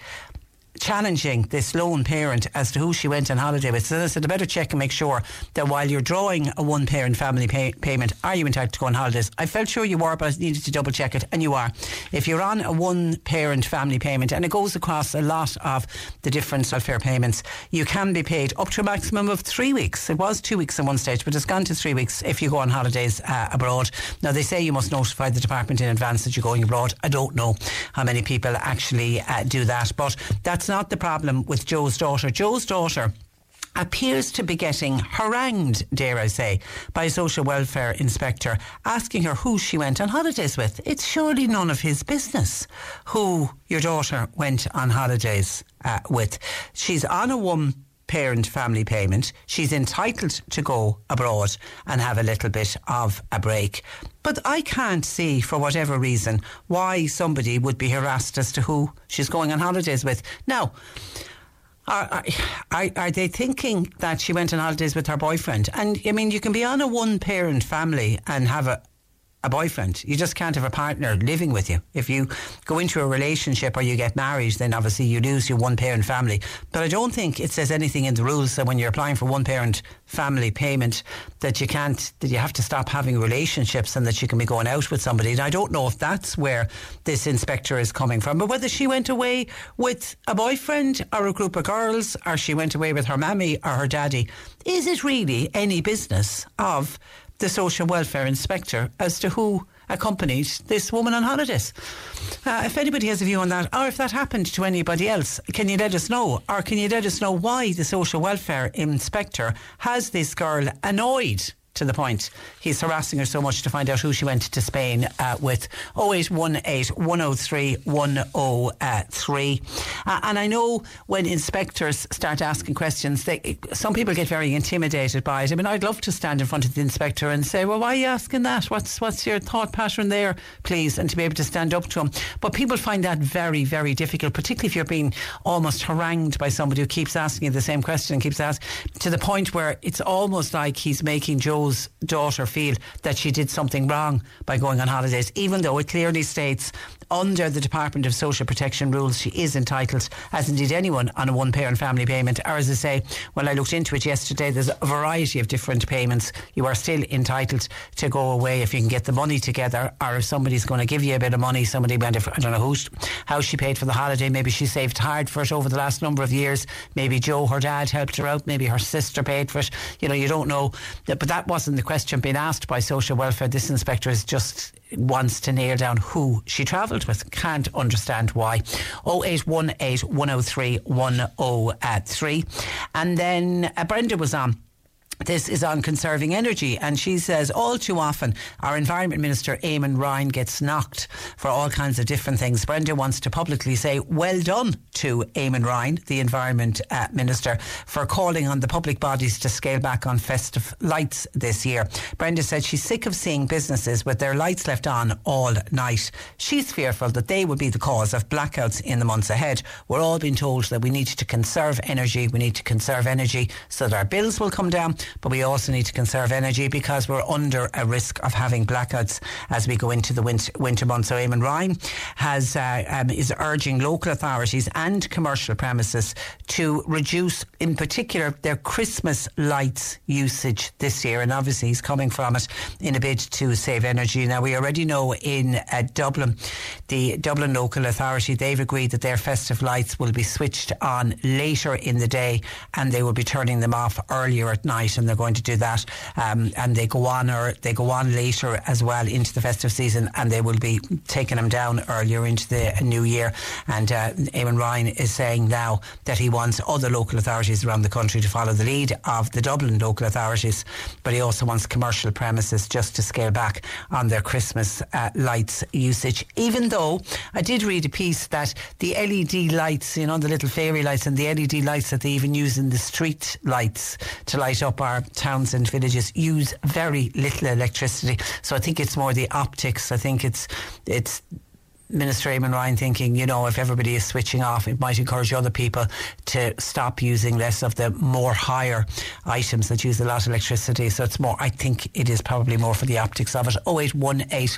challenging this lone parent as to who she went on holiday with. So I said, I better check and make sure that while you're drawing a one parent family pay- payment, are you entitled to go on holidays? I felt sure you were, but I needed to double check it, and you are. If you're on a one parent family payment, and it goes across a lot of the different welfare payments, you can be paid up to a maximum of three weeks. It was two weeks at one stage, but it's gone to three weeks if you go on holidays uh, abroad. Now, they say you must notify the department in advance that you're going abroad. I don't know how many people actually uh, do that, but that's not the problem with Joe's daughter. Joe's daughter appears to be getting harangued, dare I say, by a social welfare inspector asking her who she went on holidays with. It's surely none of his business who your daughter went on holidays uh, with. She's on a one parent family payment. She's entitled to go abroad and have a little bit of a break. But I can't see, for whatever reason, why somebody would be harassed as to who she's going on holidays with. Now, are, are, are, they thinking that she went on holidays with her boyfriend? And I mean, you can be on a one parent family and have a, a boyfriend. You just can't have a partner living with you. If you go into a relationship or you get married, then obviously you lose your one parent family. But I don't think it says anything in the rules that when you're applying for one parent family payment that you can't, that you have to stop having relationships and that you can be going out with somebody. And I don't know if that's where this inspector is coming from, but whether she went away with a boyfriend or a group of girls or she went away with her mammy or her daddy, is it really any business of the social welfare inspector as to who accompanied this woman on holidays. Uh, if anybody has a view on that, or if that happened to anybody else, can you let us know? Or can you let us know why the social welfare inspector has this girl annoyed to the point. He's harassing her so much to find out who she went to Spain uh, with. 0818 103 103. Uh, and I know when inspectors start asking questions, they, some people get very intimidated by it. I mean, I'd love to stand in front of the inspector and say, well, why are you asking that? What's, what's your thought pattern there, please? And to be able to stand up to him. But people find that very, very difficult, particularly if you're being almost harangued by somebody who keeps asking you the same question and keeps asking, to the point where it's almost like he's making Joe's daughter feel that she did something wrong by going on holidays, even though it clearly states under the Department of Social Protection rules, she is entitled, as indeed anyone, on a one parent family payment. Or as I say, when I looked into it yesterday, there's a variety of different payments. You are still entitled to go away if you can get the money together, or if somebody's going to give you a bit of money, somebody went, I don't know how she paid for the holiday. Maybe she saved hard for it over the last number of years. Maybe Joe, her dad, helped her out. Maybe her sister paid for it. You know, you don't know. But that wasn't the question being asked by social welfare. This inspector is just wants to nail down who she travelled with. Can't understand why. 0818 103 103. And then uh, Brenda was on this is on conserving energy, and she says all too often our Environment Minister Eamon Ryan gets knocked for all kinds of different things. Brenda wants to publicly say well done to Eamon Ryan, the Environment uh, Minister, for calling on the public bodies to scale back on festive lights this year. Brenda said she's sick of seeing businesses with their lights left on all night. She's fearful that they will be the cause of blackouts in the months ahead. We're all being told that we need to conserve energy. We need to conserve energy so that our bills will come down but we also need to conserve energy because we're under a risk of having blackouts as we go into the winter, winter months. So Eamon Ryan has uh, um, is urging local authorities and commercial premises to reduce, in particular, their Christmas lights usage this year. And obviously, he's coming from it in a bid to save energy. Now, we already know in uh, Dublin, the Dublin local authority, they've agreed that their festive lights will be switched on later in the day and they will be turning them off earlier at night and they're going to do that. Um, and they go on or they go on later as well into the festive season, and they will be taking them down earlier into the new year. And uh, Eamon Ryan is saying now that he wants other local authorities around the country to follow the lead of the Dublin local authorities, but he also wants commercial premises just to scale back on their Christmas uh, lights usage. Even though I did read a piece that the LED lights, you know, the little fairy lights and the LED lights that they even use in the street lights to light up our towns and villages use very little electricity. So I think it's more the optics. I think it's it's Minister Eamon Ryan thinking, you know, if everybody is switching off, it might encourage other people to stop using less of the more higher items that use a lot of electricity. So it's more, I think it is probably more for the optics of it. 0818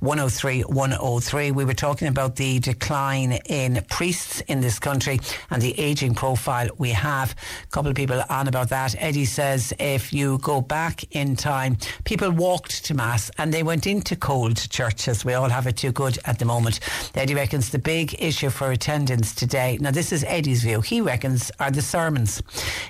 103 103. We were talking about the decline in priests in this country and the ageing profile we have. A couple of people on about that. Eddie says if you go back in time, people walked to Mass and they went into cold churches. We all have it too good at the moment. Eddie reckons the big issue for attendance today, now this is Eddie's view, he reckons are the sermons.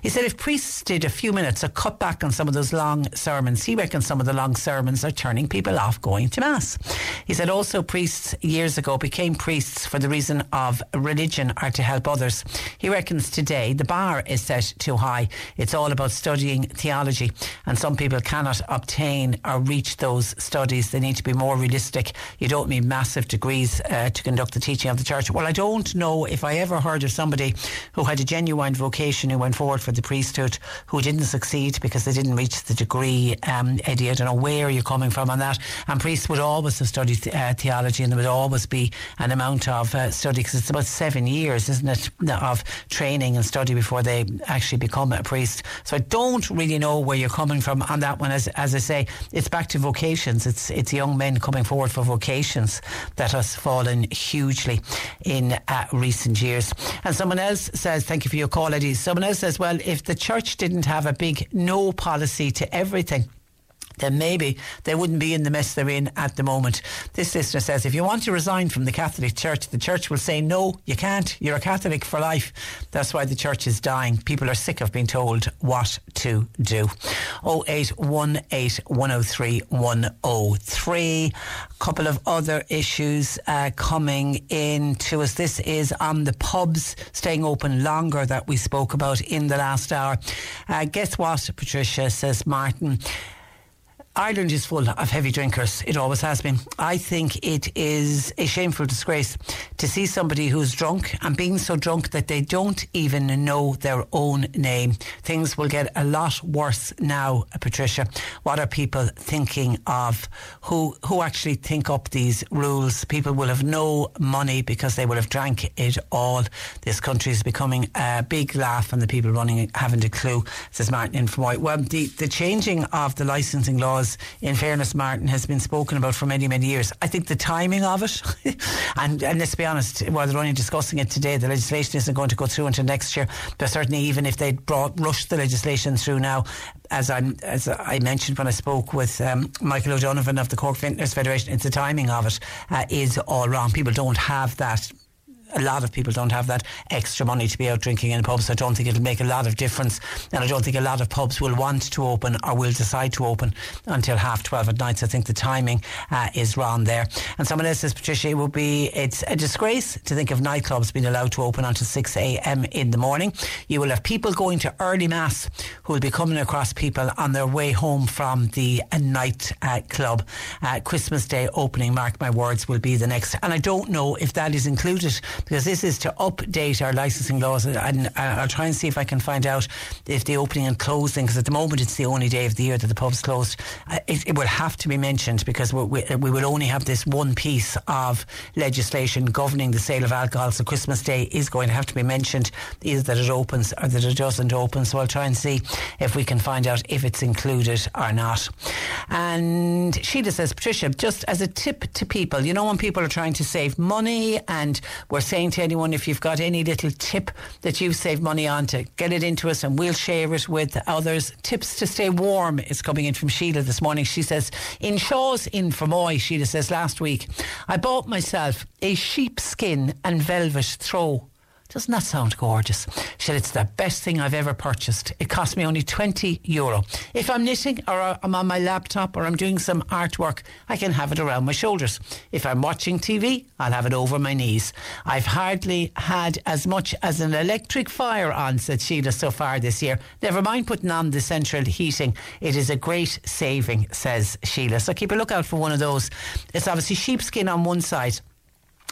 He said if priests did a few minutes, a cut back on some of those long sermons, he reckons some of the long sermons are turning people off going to Mass. He said also priests years ago became priests for the reason of religion or to help others. He reckons today the bar is set too high. It's all about studying theology, and some people cannot obtain or reach those studies. They need to be more realistic. You don't need massive degrees uh, to conduct the teaching of the church. Well, I don't know if I ever heard of somebody who had a genuine vocation who went forward for the priesthood who didn't succeed because they didn't reach the degree. Um, Eddie, I don't know where you're coming from on that. And priests would always have studied uh, theology and there would always be an amount of uh, study because it's about seven years, isn't it, of training and study before they actually become a priest. So I don't really know where you're coming from on that one. As, as I say, it's back to vocations. It's, it's young men coming forward for vocations that has fallen hugely in uh, recent years. And someone else says, thank you for your call, Eddie. Someone else says, well, if the church didn't have a big no policy to everything, then maybe they wouldn't be in the mess they're in at the moment. This listener says, if you want to resign from the Catholic Church, the church will say, no, you can't. You're a Catholic for life. That's why the church is dying. People are sick of being told what to do. 0818 103 103. A couple of other issues uh, coming in to us. This is on the pubs staying open longer that we spoke about in the last hour. Uh, guess what, Patricia, says Martin Ireland is full of heavy drinkers. It always has been. I think it is a shameful disgrace to see somebody who's drunk and being so drunk that they don't even know their own name. Things will get a lot worse now, Patricia. What are people thinking of? Who who actually think up these rules? People will have no money because they will have drank it all. This country is becoming a big laugh, and the people running it haven't a clue. Says Martin in from White. Well, the the changing of the licensing laws in fairness, Martin, has been spoken about for many, many years. I think the timing of it, and, and let's be honest, while they're only discussing it today, the legislation isn't going to go through until next year. But certainly, even if they brought rushed the legislation through now, as I as I mentioned when I spoke with um, Michael O'Donovan of the Cork Vintners Federation, it's the timing of it uh, is all wrong. People don't have that a lot of people don't have that extra money to be out drinking in pubs. So I don't think it'll make a lot of difference, and I don't think a lot of pubs will want to open or will decide to open until half twelve at night. So I think the timing uh, is wrong there. And someone else says, Patricia, it would be it's a disgrace to think of nightclubs being allowed to open until six a.m. in the morning. You will have people going to early mass who will be coming across people on their way home from the uh, night uh, club. Uh, Christmas Day opening, mark my words, will be the next. And I don't know if that is included because this is to update our licensing laws. And I'll try and see if I can find out if the opening and closing, because at the moment it's the only day of the year that the pub's closed. Uh, it, it will have to be mentioned because we, we will only have this one piece of legislation governing the sale of alcohol. So Christmas Day is going to have to be mentioned, either that it opens or that it doesn't open. So I'll try and see if we can find out if it's included or not. And Sheila says, Patricia, just as a tip to people, you know, when people are trying to save money and we're saying to anyone if you've got any little tip that you've saved money on to get it into us and we'll share it with others. Tips to stay warm is coming in from Sheila this morning. She says, in Shaw's in Fermoy, Sheila says, last week, I bought myself a sheepskin and velvet throw doesn't that sound gorgeous? She said, It's the best thing I've ever purchased. It cost me only 20 euro. If I'm knitting or I'm on my laptop or I'm doing some artwork, I can have it around my shoulders. If I'm watching TV, I'll have it over my knees. I've hardly had as much as an electric fire on, said Sheila, so far this year. Never mind putting on the central heating. It is a great saving, says Sheila. So keep a lookout for one of those. It's obviously sheepskin on one side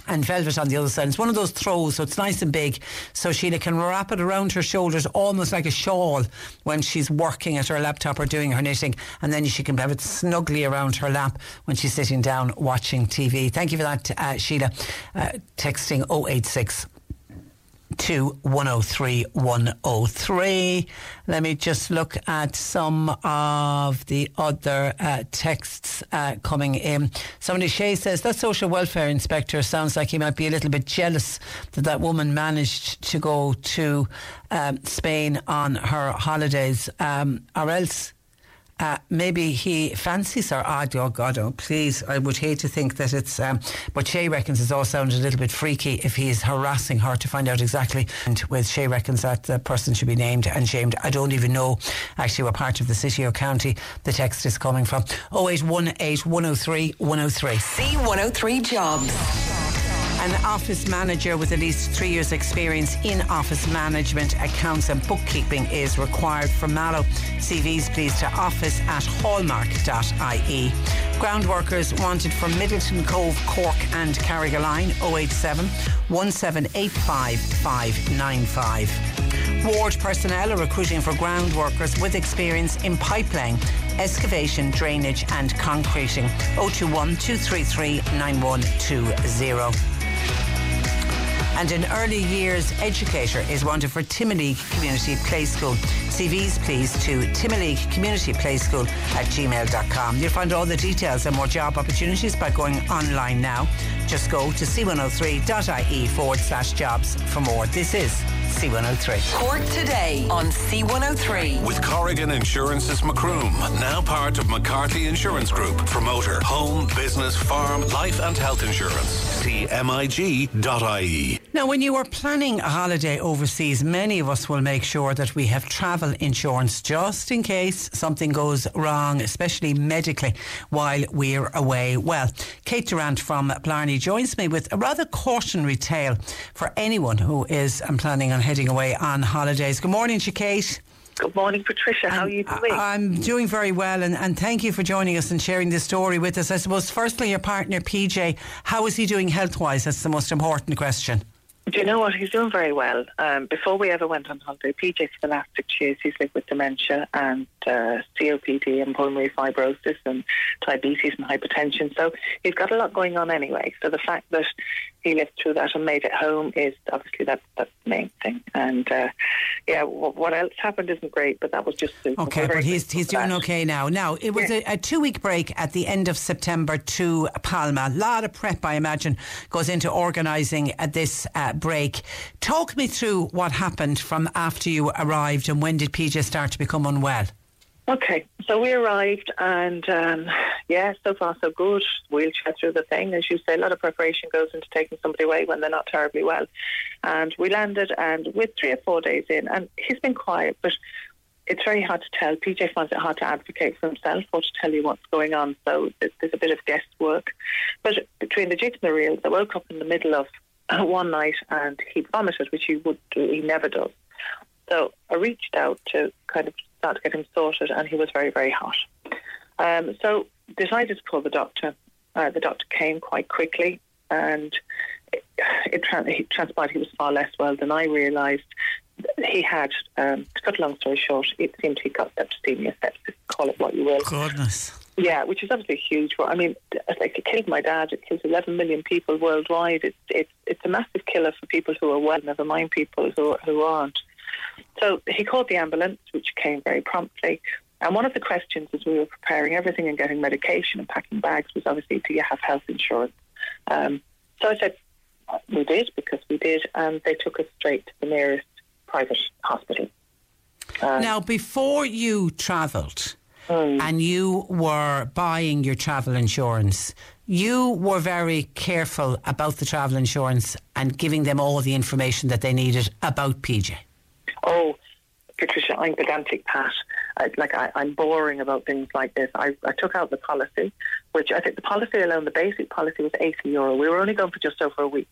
and velvet on the other side. It's one of those throws, so it's nice and big. So Sheila can wrap it around her shoulders almost like a shawl when she's working at her laptop or doing her knitting, and then she can have it snugly around her lap when she's sitting down watching TV. Thank you for that, uh, Sheila. Uh, texting 086 to 103 103. Let me just look at some of the other uh, texts uh, coming in. Somebody, Shay says, that social welfare inspector sounds like he might be a little bit jealous that that woman managed to go to um, Spain on her holidays, um, or else uh, maybe he fancies her. Oh, God, oh, please. I would hate to think that it's. Um, but Shay reckons it's all sounded a little bit freaky if he's harassing her to find out exactly. And with Shay reckons that the person should be named and shamed. I don't even know actually what part of the city or county the text is coming from. 0818 103 103. C103 Jobs. An office manager with at least three years' experience in office management, accounts, and bookkeeping is required for Mallow. CVs, please, to office at hallmark.ie. Ground workers wanted for Midleton Cobh, Cork, and Carrigaline 087 1785 595. Ward personnel are recruiting for ground workers with experience in pipelaying, excavation, drainage, and concreting. 021 233 9120 Thank you and an early years educator is wanted for Timoleague Community Play School. CVs please to Timoleague Community Play School at gmail.com. You'll find all the details and more job opportunities by going online now. Just go to c103.ie forward slash jobs for more. This is C103. Cork today on C103. With Corrigan Insurance's Macroom, now part of McCarthy Insurance Group. Promoter, home, business, farm, life and health insurance. CMIG.ie. Now, when you are planning a holiday overseas, many of us will make sure that we have travel insurance just in case something goes wrong, especially medically, while we're away. Well, Kate Durant from Blarney joins me with a rather cautionary tale for anyone who is um, planning on heading away on holidays. Good morning to Kate. Good morning, Patricia. How are you doing? I, am doing very well, and, and thank you for joining us and sharing this story with us. I suppose, firstly, your partner, PJ, how is he doing health wise? That's the most important question. Do you know what? He's doing very well. Um, before we ever went on holiday, PJ for the last six years he's lived with dementia and uh, COPD and pulmonary fibrosis and diabetes and hypertension. So he's got a lot going on anyway. So the fact that he lived through that and made it home is obviously that, that's the main thing. And uh, yeah, what else happened isn't great, but that was just super. okay. But he's he's doing that. okay now. Now it was yeah. a, a, two week break at the end of September to Palma. A lot of prep, I imagine, goes into organising uh, this uh, break. Talk me through what happened from after you arrived and when did PJ start to become unwell. Okay, so we arrived, and um, yeah, so far so good. Wheelchair through the thing, as you say. A lot of preparation goes into taking somebody away when they're not terribly well. And we landed, and with three or four days in, and he's been quiet, but it's very hard to tell. PJ finds it hard to advocate for himself or to tell you what's going on, so there's a bit of guesswork. But between the jigs and the reels, I woke up in the middle of one night and he vomited, which he would do, he never does. So I reached out to kind of to get him sorted, and he was very, very hot. Um, so decided to call the doctor. Uh, the doctor came quite quickly, and it, it, it, transpired he was far less well than I realised. He had, um, to cut a long story short, it seemed he got septicemia, sepsis, call it what you will. Goodness. Yeah, which is obviously huge. I mean, like it killed my dad. It kills 11 million people worldwide. It's it's it's a massive killer for people who are well. Never mind people who who aren't. So he called the ambulance, which came very promptly. And one of the questions as we were preparing everything and getting medication and packing bags was obviously, do you have health insurance? Um, so I said, we did, because we did. And they took us straight to the nearest private hospital. Um, now, before you travelled, mm. and you were buying your travel insurance, you were very careful about the travel insurance and giving them all the information that they needed about PJ oh, Patricia, I'm pedantic, Pat. I, like I, am boring about things like this. I, I took out the policy, which I think the policy alone, the basic policy was 80 euro. We were only going for just over a week,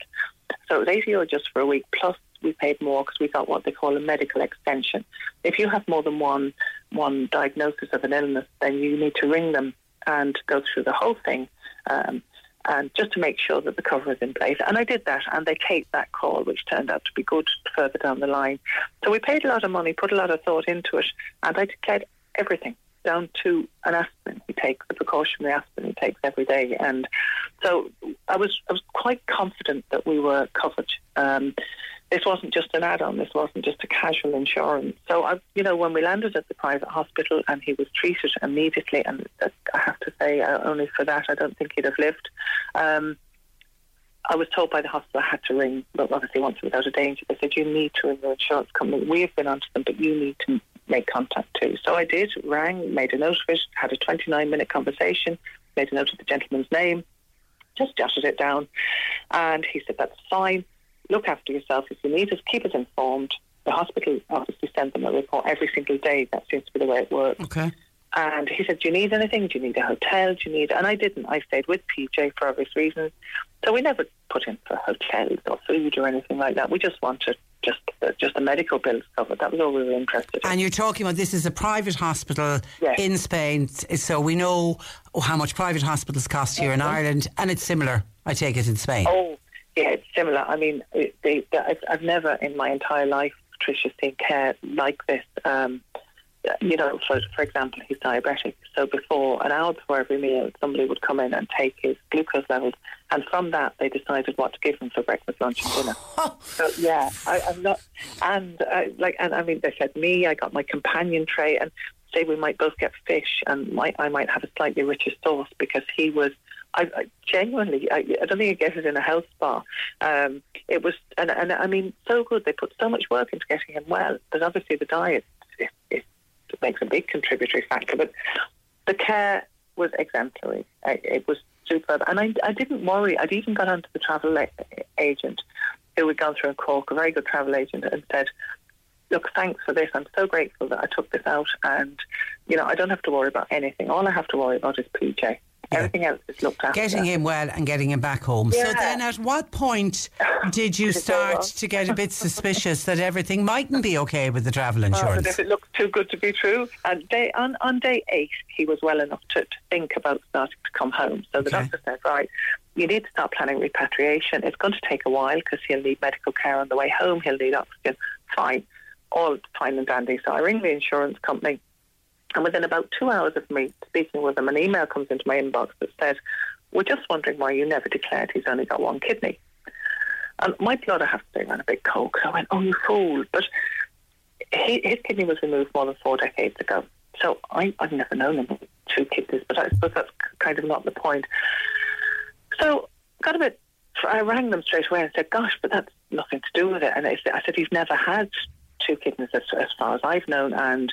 so it was 80 euro just for a week. Plus, we paid more because we got what they call a medical extension. If you have more than one one diagnosis of an illness, then you need to ring them and go through the whole thing. Um, and just to make sure that the cover is in place. And I did that, and they take that call, which turned out to be good further down the line. So we paid a lot of money, put a lot of thought into it, and I declared everything down to an aspirin he takes, the precautionary aspirin he takes every day. And so I was I was quite confident that we were covered. Um, this wasn't just an add-on. This wasn't just a casual insurance. So, I, you know, when we landed at the private hospital and he was treated immediately, and I have to say, uh, only for that, I don't think he'd have lived. Um, I was told by the hospital I had to ring, but obviously once without a danger, they said you need to ring your insurance company. We have been onto them, but you need to make contact too. So I did, rang, made a note of it, had a 29 minute conversation, made a note of the gentleman's name, just jotted it down, and he said that's fine look after yourself. If you need us, keep us informed. The hospital obviously sends them a report every single day. That seems to be the way it works. Okay. And he said, Do you need anything? Do you need a hotel? Do you need. And I didn't. I stayed with PJ for obvious reasons. So we never put in for hotels or food or anything like that. We just wanted just just the medical bills covered. That was all we were interested in. And you're talking about this is a private hospital yes. in Spain, so we know how much private hospitals cost here mm-hmm. in Ireland, and it's similar. I take it in Spain. Oh, yeah, it's similar. I mean, they, they, I've, never in my entire life, Patricia, seen care like this. Um, you know, for for example, he's diabetic. So before an hour before every meal, somebody would come in and take his glucose levels, and from that they decided what to give him for breakfast, lunch, and dinner. so yeah, I, I'm not, and uh, like, and I mean, they said me, I got my companion tray, and say we might both get fish, and might I might have a slightly richer sauce because he was I, I genuinely, I, I, don't think you get it in a health spa. Um, it was, and, and I mean, so good. They put so much work into getting him well. But obviously, the diet it, it makes a big contributory factor. But the care was exemplary. it was superb, and I, I didn't worry. I'd even got onto the travel agent who had gone through a Cork, a very good travel agent, and said, look, thanks for this. I'm so grateful that I took this out, and you know, I don't have to worry about anything. All I have to worry about is PJ Yeah. Everything else is looked after. Getting him well and getting him back home. So then, at what point did you Did it go start to get a bit suspicious that everything mightn't be okay with the travel Oh, insurance? if it looks too good to be true, and day on, on day eight, he was well enough to, to think about starting to come home. So the Okay. doctor said, right, you need to start planning repatriation. It's going to take a while because he'll need medical care on the way home. He'll need oxygen. Fine, all fine and dandy. So I ring the insurance company. And within about two hours of me speaking with him, an email comes into my inbox that says, We're just wondering why you never declared he's only got one kidney. And my blood, I have to say, ran a bit cold. So I went, Oh, you fool. But he, his kidney was removed more than four decades ago. So I, I've never known him two kidneys, but I suppose that's kind of not the point. So got a bit. I rang them straight away and said, "Gosh, but that's nothing to do with it." And I said, I said he's never had two kidneys as, as far as I've known, and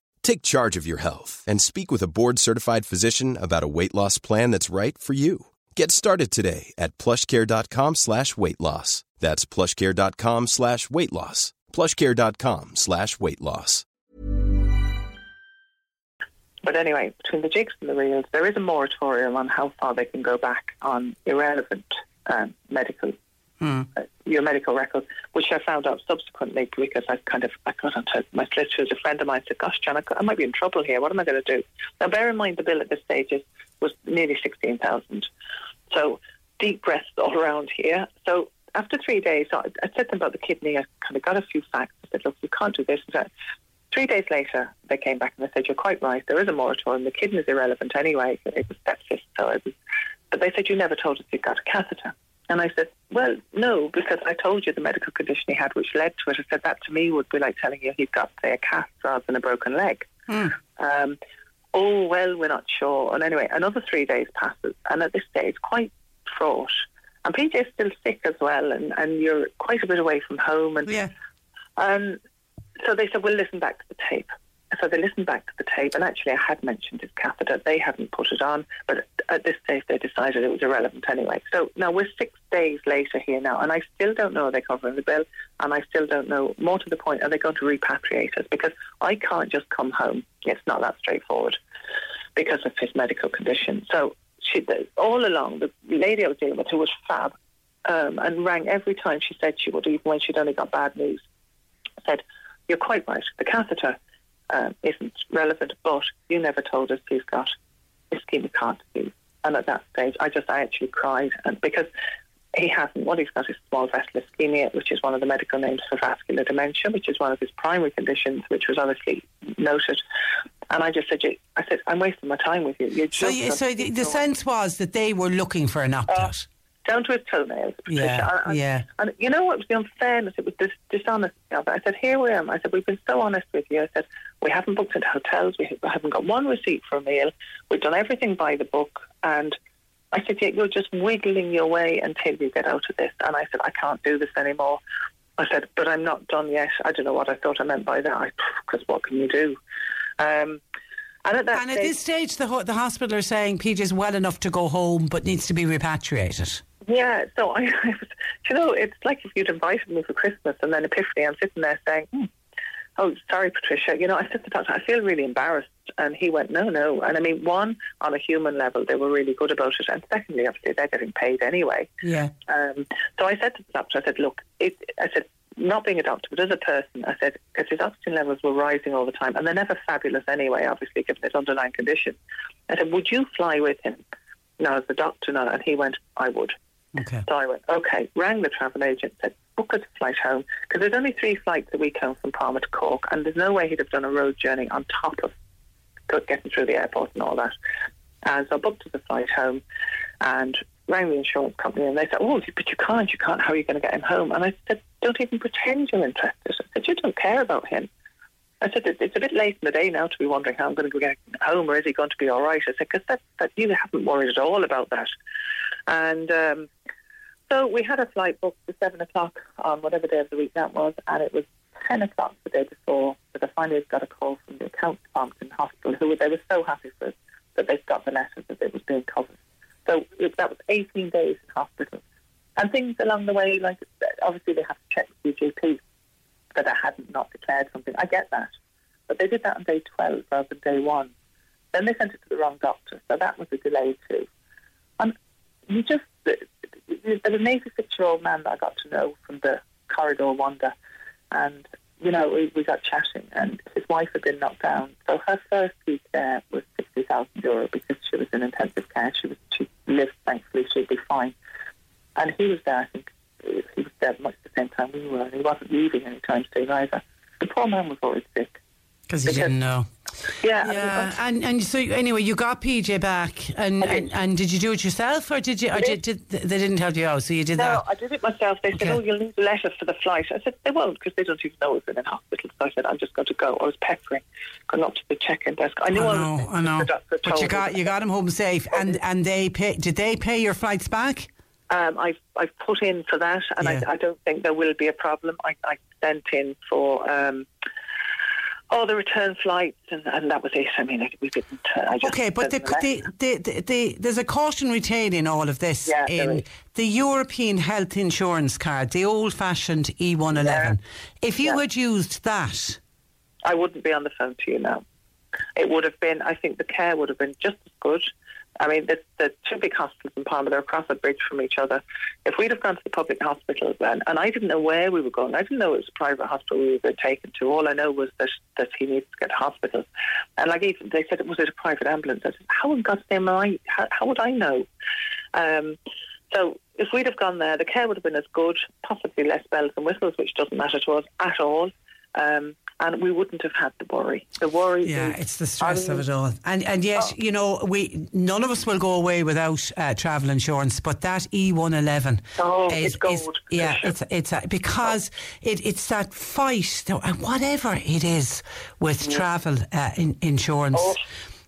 Take charge of your health and speak with a board-certified physician about a weight loss plan that's right for you. Get started today at plushcare.com slash weight loss. That's plushcare.com slash weight loss. plushcare.com slash weight loss. But anyway, between the jigs and the reels, there is a moratorium on how far they can go back on irrelevant um, medical uh, your medical records, which I found out subsequently because I kind of I got onto my solicitors. A friend of mine said, "Gosh, John, I, I might be in trouble here. What am I going to do?" Now, bear in mind the bill at this stage is, was nearly sixteen thousand. So deep breaths all around here. So after three days, I, I said them about the kidney. I kind of got a few facts. I said, "Look, you can't do this." That. Three days later, they came back and they said, "You're quite right. There is a moratorium. The kidney is irrelevant anyway. It was sepsis, so it was." But they said, "You never told us you got a catheter." And I said, "Well, no, because I told you the medical condition he had, which led to it." I said that to me would be like telling you he's got say a cast rather than a broken leg. Um, oh well, we're not sure. And anyway, another three days passes, and at this stage, quite fraught. And PJ's still sick as well, and, and you're quite a bit away from home, and Yeah. um, so they said, we'll listen back to the tape. So they listened back to the tape, and actually, I had mentioned his catheter. They hadn't put it on, but at this stage, they decided it was irrelevant anyway. So now we're six days later here now, and I still don't know are they covering the bill, and I still don't know, more to the point, are they going to repatriate us? Because I can't just come home. It's not that straightforward because of his medical condition. So she, all along, the lady I was dealing with, who was fab, um, and rang every time she said she would, even when she'd only got bad news, said, "You're quite right. The catheter um, isn't relevant, but you never told us he's got ischemic heart disease." And at that stage, I just, I actually cried, and because he hasn't. What he's got is small vessel ischemia, which is one of the medical names for vascular dementia, which is one of his primary conditions, which was obviously noted. And I just said, I said, I'm wasting my time with you. You're So, you, so the, the sense was that they were looking for an opt out. down to his toenails, Patricia. Yeah, And- yeah. And you know what was the unfairness? It was this dishonest. I said, here we are. I said, we've been so honest with you. I said, we haven't booked into hotels. We haven't got one receipt for a meal. We've done everything by the book. And I said, yeah, you're just wiggling your way until you get out of this. And I said, I can't do this anymore. I said, but I'm not done yet. I don't know what I thought I meant by that, because what can you do? Um, and at, that and stage, this stage, the, ho- the hospital are saying PJ's well enough to go home, but needs to be repatriated. Yeah, so I, I was, you know, it's like if you'd invited me for Christmas and then Epiphany, I'm sitting there saying, hmm, oh, sorry, Patricia, you know, I said to the doctor, I feel really embarrassed. And he went, no, no. And I mean, one, on a human level, they were really good about it. And secondly, obviously, they're getting paid anyway. Yeah. Um, so I said to the doctor, I said, look, it, I said, not being a doctor, but as a person, I said, because his oxygen levels were rising all the time, and they're never fabulous anyway, obviously, given his underlying condition. I said, would you fly with him? No, as the doctor, no. And he went, I would. Okay. So I went, okay, rang the travel agent, said, a flight home, because there's only three flights a week home from Palma to Cork, and there's no way he'd have done a road journey on top of getting through the airport and all that. And so I booked a flight home and rang the insurance company, and they said, oh, but you can't, you can't, how are you going to get him home? And I said, don't even pretend you're interested. I said, you don't care about him. I said, it's a bit late in the day now to be wondering how I'm going to get home, or is he going to be all right? I said, because that, that you haven't worried at all about that. And um, so we had a flight booked for 7 o'clock on whatever day of the week that was, and it was 10 o'clock the day before that I finally got a call from the accounts department in the hospital, who were, they were so happy for us that they'd got the letter that it was being covered. So it, that was 18 days in hospital. And things along the way, like obviously they have to check with your GP that I hadn't not declared something. I get that. But they did that on day 12 rather than day one. Then they sent it to the wrong doctor, so that was a delay too. And you just, an 86 year old man that I got to know from the corridor wander, and you know, we, we got chatting, and his wife had been knocked down. So her first week there was 60,000 euro because she was in intensive care. She was she lived, thankfully, she'd be fine. And he was there, I think, he was there much the same time we were, and he wasn't leaving anytime soon either. The poor man was always sick. Because he didn't know. Yeah. Yeah, and and so anyway, you got PJ back, and, and, and did you do it yourself, or did you? Or did, did they didn't help you out? So you did that. no, that. I did it myself. They Okay. said, "Oh, you'll need a letter for the flight." I said, "They won't because they don't even know it's in hospital." So I said, "I'm just going to go." I was peppering, going up to the check-in desk. I I knew I, know, was I know. But you got you got him home safe, and and they pay. Did they pay your flights back? Um, I've I've put in for that, and Yeah. I, I don't think there will be a problem. I, I sent in for um, all the return flights, and, and that was it. I mean, we didn't. Uh, Okay, but the, sent them a the, the, the, the, there's a cautionary tale in all of this. Yeah, in the European health insurance card, the old-fashioned E111. Yeah. If you Yeah. had used that, I wouldn't be on the phone to you now. It would have been, I think the care would have been just as good. I mean, the, the two big hospitals in Palma, they're across a bridge from each other. If we'd have gone to the public hospitals then, and I didn't know where we were going, I didn't know it was a private hospital we were taken to. All I know was that, that he needs to get to hospital. And like even they said, was it a private ambulance? I said, how in God's name am I, how, how would I know? Um, so if we'd have gone there, the care would have been as good, possibly less bells and whistles, which doesn't matter to us at all. Um, and we wouldn't have had the worry. The worry. yeah, is- it's the stress of it all. And and yet, Oh. you know, we none of us will go away without uh, travel insurance. But that E111 Oh, is, it's gold, is yeah, it's it's a, because it, it's that fight, though, and whatever it is with travel uh, in, insurance. Oh.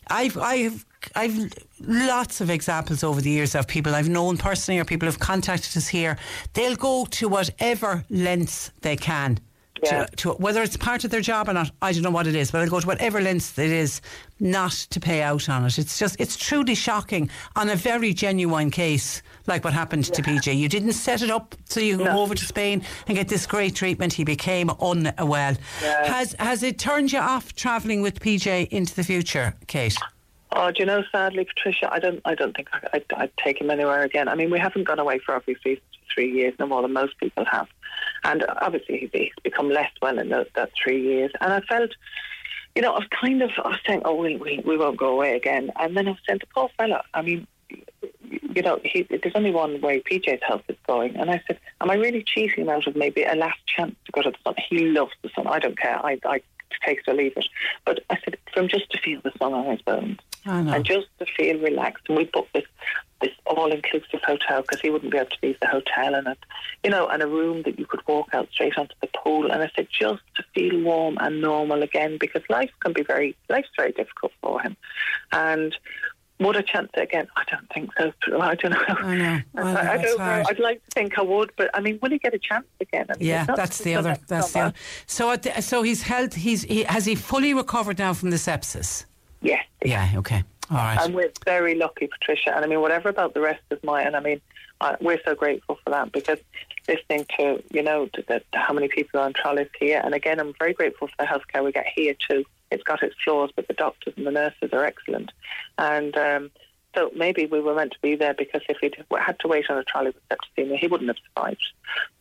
I've I've I've lots of examples over the years of people I've known personally or people who've contacted us here. They'll go to whatever lengths they can. Yeah. To, to whether it's part of their job or not, I don't know what it is, but they'll go to whatever lengths it is not to pay out on it. It's just it's truly shocking on a very genuine case like what happened to PJ. You didn't set it up so you can No. go over to Spain and get this great treatment. He became unwell. Yeah. Has has it turned you off travelling with PJ into the future, Kate? Oh, do you know? Sadly, Patricia, I don't. I don't think I, I'd, I'd take him anywhere again. I mean, we haven't gone away for obvious reasons for three years, no more than most people have, and obviously he's, become less well in those, that three years. And I felt, you know, I was kind of, I was saying, oh, we we, we won't go away again. And then I was saying, the poor fella. I mean, you know, he, there's only one way PJ's health is going. And I said, am I really cheating him out of maybe a last chance to go to the sun? He loves the sun. I don't care. I, I take it or leave it. But I said, for him just to feel the sun on his bones and just to feel relaxed. And we booked this this all inclusive hotel because he wouldn't be able to leave the hotel and a, you know, and a room that you could walk out straight onto the pool. And I said just to feel warm and normal again because life can be very life's very difficult for him. And would I chance it again? I don't think so. I don't know. I know. Well, I, I don't hard. know. I'd like to think I would, but I mean, will he get a chance again? I mean, Yeah, that's the other. That's the other. So, at the, so he's health. He's he, has he fully recovered now from the sepsis? Yes. Yeah. Okay. Right. And we're very lucky, Patricia. And I mean, whatever about the rest of mine, I mean, uh, we're so grateful for that because listening to, you know, to to how many people are on trolleys here. And again, I'm very grateful for the healthcare we get here too. It's got its flaws, but the doctors and the nurses are excellent. And um, so maybe we were meant to be there because if he'd had to wait on a trolley with septicemia, he wouldn't have survived.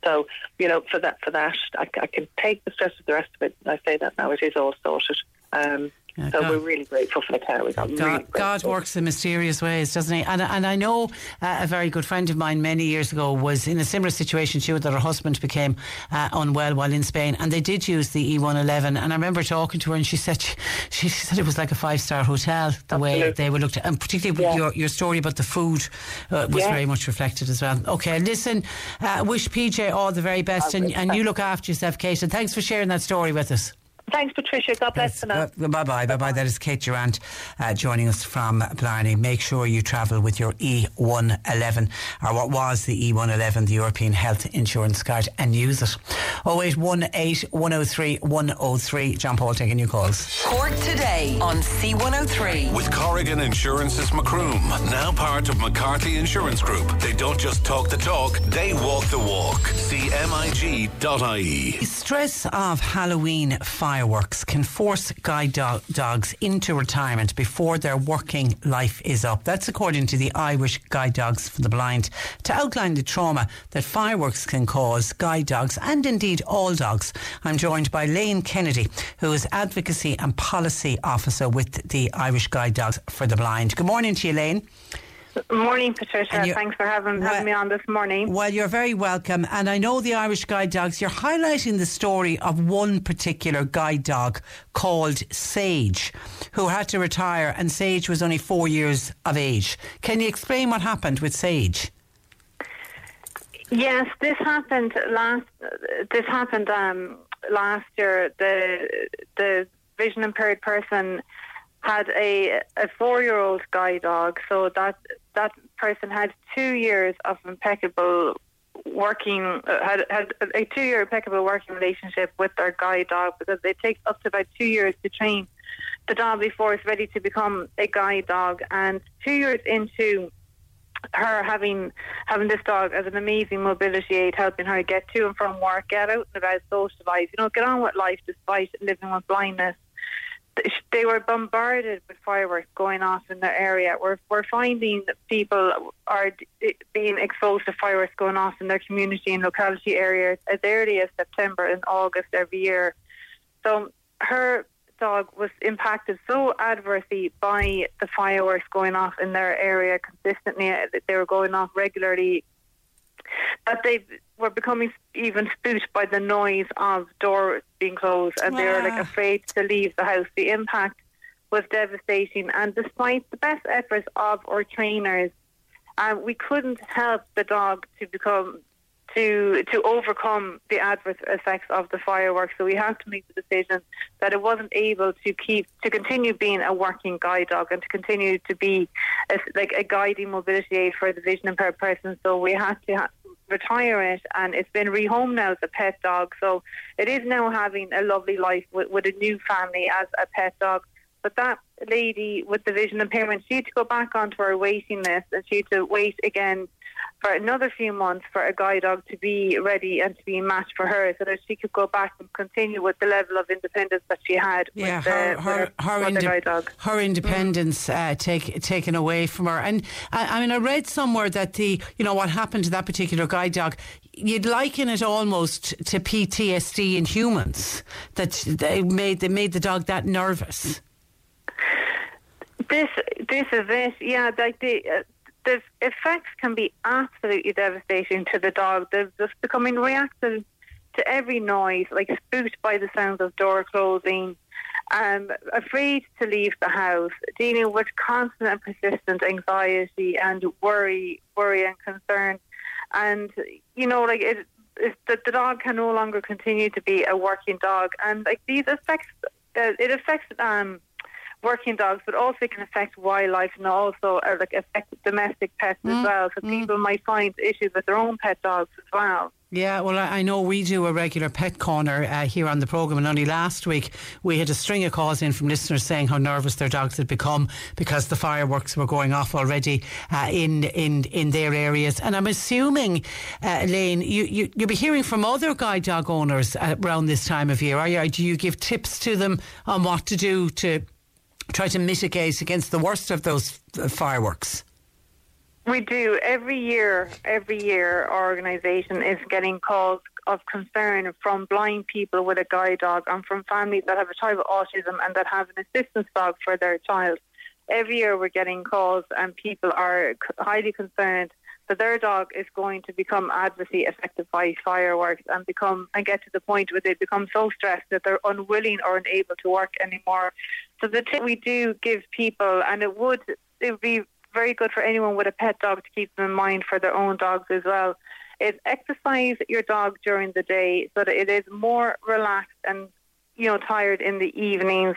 So, you know, for that, for that, I, I can take the stress of the rest of it. I say that now, it is all sorted. Um, Yeah, so God- we're really grateful for the care we got. really God, God works in mysterious ways, doesn't he? And and I know uh, a very good friend of mine many years ago was in a similar situation. She that her husband became uh, unwell while in Spain, and they did use the E111. And I remember talking to her, and she said she, she said it was like a five star hotel the way they were looked at, and particularly Yeah. your your story about the food uh, was Yeah. very much reflected as well. Okay, listen, uh, wish PJ all the very best, and, and you look after yourself, Kate. And thanks for sharing that story with us. Thanks, Patricia. God bless for now. Bye bye. Bye bye. That is Kate Durant uh, joining us from Blarney. Make sure you travel with your E111 or what was the E111, the European Health Insurance Card, and use it. 0818 103 103. John Paul taking your calls. Cork today on C103. With Corrigan Insurance's Macroom, now part of McCarthy Insurance Group. They don't just talk the talk, they walk the walk. CMIG.ie. Stress of Halloween fireworks can force guide do- dogs into retirement before their working life is up. That's according to the Irish Guide Dogs for the Blind. To outline the trauma that fireworks can cause guide dogs and indeed all dogs, I'm joined by Lane Kennedy, who is Advocacy and Policy Officer with the Irish Guide Dogs for the Blind. Good morning to you, Lane. Morning, Patricia. Thanks for having, Well- having me on this morning. Well, you're very welcome. And I know the Irish Guide Dogs, you're highlighting the story of one particular guide dog called Sage, who had to retire, and Sage was only four years of age. Can you explain what happened with Sage? Yes, this happened last. This happened um, last year. The the vision impaired person had a a four year old guide dog, so that that person had two years of impeccable working uh, had had a two year impeccable working relationship with their guide dog because it takes up to about two years to train the dog before it's ready to become a guide dog, and two years into her having having this dog as an amazing mobility aid, helping her get to and from work, get out and about, socialise, you know, get on with life despite living with blindness. They were bombarded with fireworks going off in their area. We're, we're finding that people are being exposed to fireworks going off in their community and locality areas as early as September and August every year. So her dog was impacted so adversely by the fireworks going off in their area consistently. uh, They were going off regularly. That they were becoming even spooked by the noise of doors being closed, and they were like Ah. afraid to leave the house. The impact was devastating, and despite the best efforts of our trainers, uh, we couldn't help the dog to become to to overcome the adverse effects of the fireworks. So we had to make the decision that it wasn't able to keep to continue being a working guide dog and to continue to be a, like a guiding mobility aid for the vision impaired person. So we had to ha- retire it, and it's been rehomed now as a pet dog. So it is now having a lovely life with, with a new family as a pet dog. But that lady with the vision impairment, she had to go back onto her waiting list and she had to wait again for another few months for a guide dog to be ready and to be matched for her so that she could go back and continue with the level of independence that she had Yeah, with, her the, her her, with the inde- guide dog. her independence uh, take, taken away from her. And I, I mean, I read somewhere that the you know what happened to that particular guide dog. You'd liken it almost to PTSD in humans. That they made they made the dog that nervous. This this is it. Yeah, like the uh, the effects can be absolutely devastating to the dog. They're just becoming reactive to every noise, like spooked by the sounds of door closing, um, afraid to leave the house, dealing with constant and persistent anxiety and worry, worry and concern, and you know, like it. It's that the dog can no longer continue to be a working dog, and like these effects, uh, it affects um, working dogs, but also it can affect wildlife and also uh, like affect domestic pets Mm. as well. So people might find issues with their own pet dogs as well. Yeah, well, I know we do a regular pet corner uh, here on the programme, and only last week we had a string of calls in from listeners saying how nervous their dogs had become because the fireworks were going off already uh, in in in their areas. And I'm assuming, uh, Elaine, you, you you'll be hearing from other guide dog owners uh, around this time of year. Are you? Do you give tips to them on what to do to try to mitigate against the worst of those uh, fireworks? We do every year. Every year, our organisation is getting calls of concern from blind people with a guide dog and from families that have a child with autism and that have an assistance dog for their child. Every year, we're getting calls, and people are highly concerned that their dog is going to become adversely affected by fireworks and become and get to the point where they become so stressed that they're unwilling or unable to work anymore. So the tip we do give people, and it would it would be very good for anyone with a pet dog to keep them in mind for their own dogs as well. Is exercise your dog during the day so that it is more relaxed and you know tired in the evenings.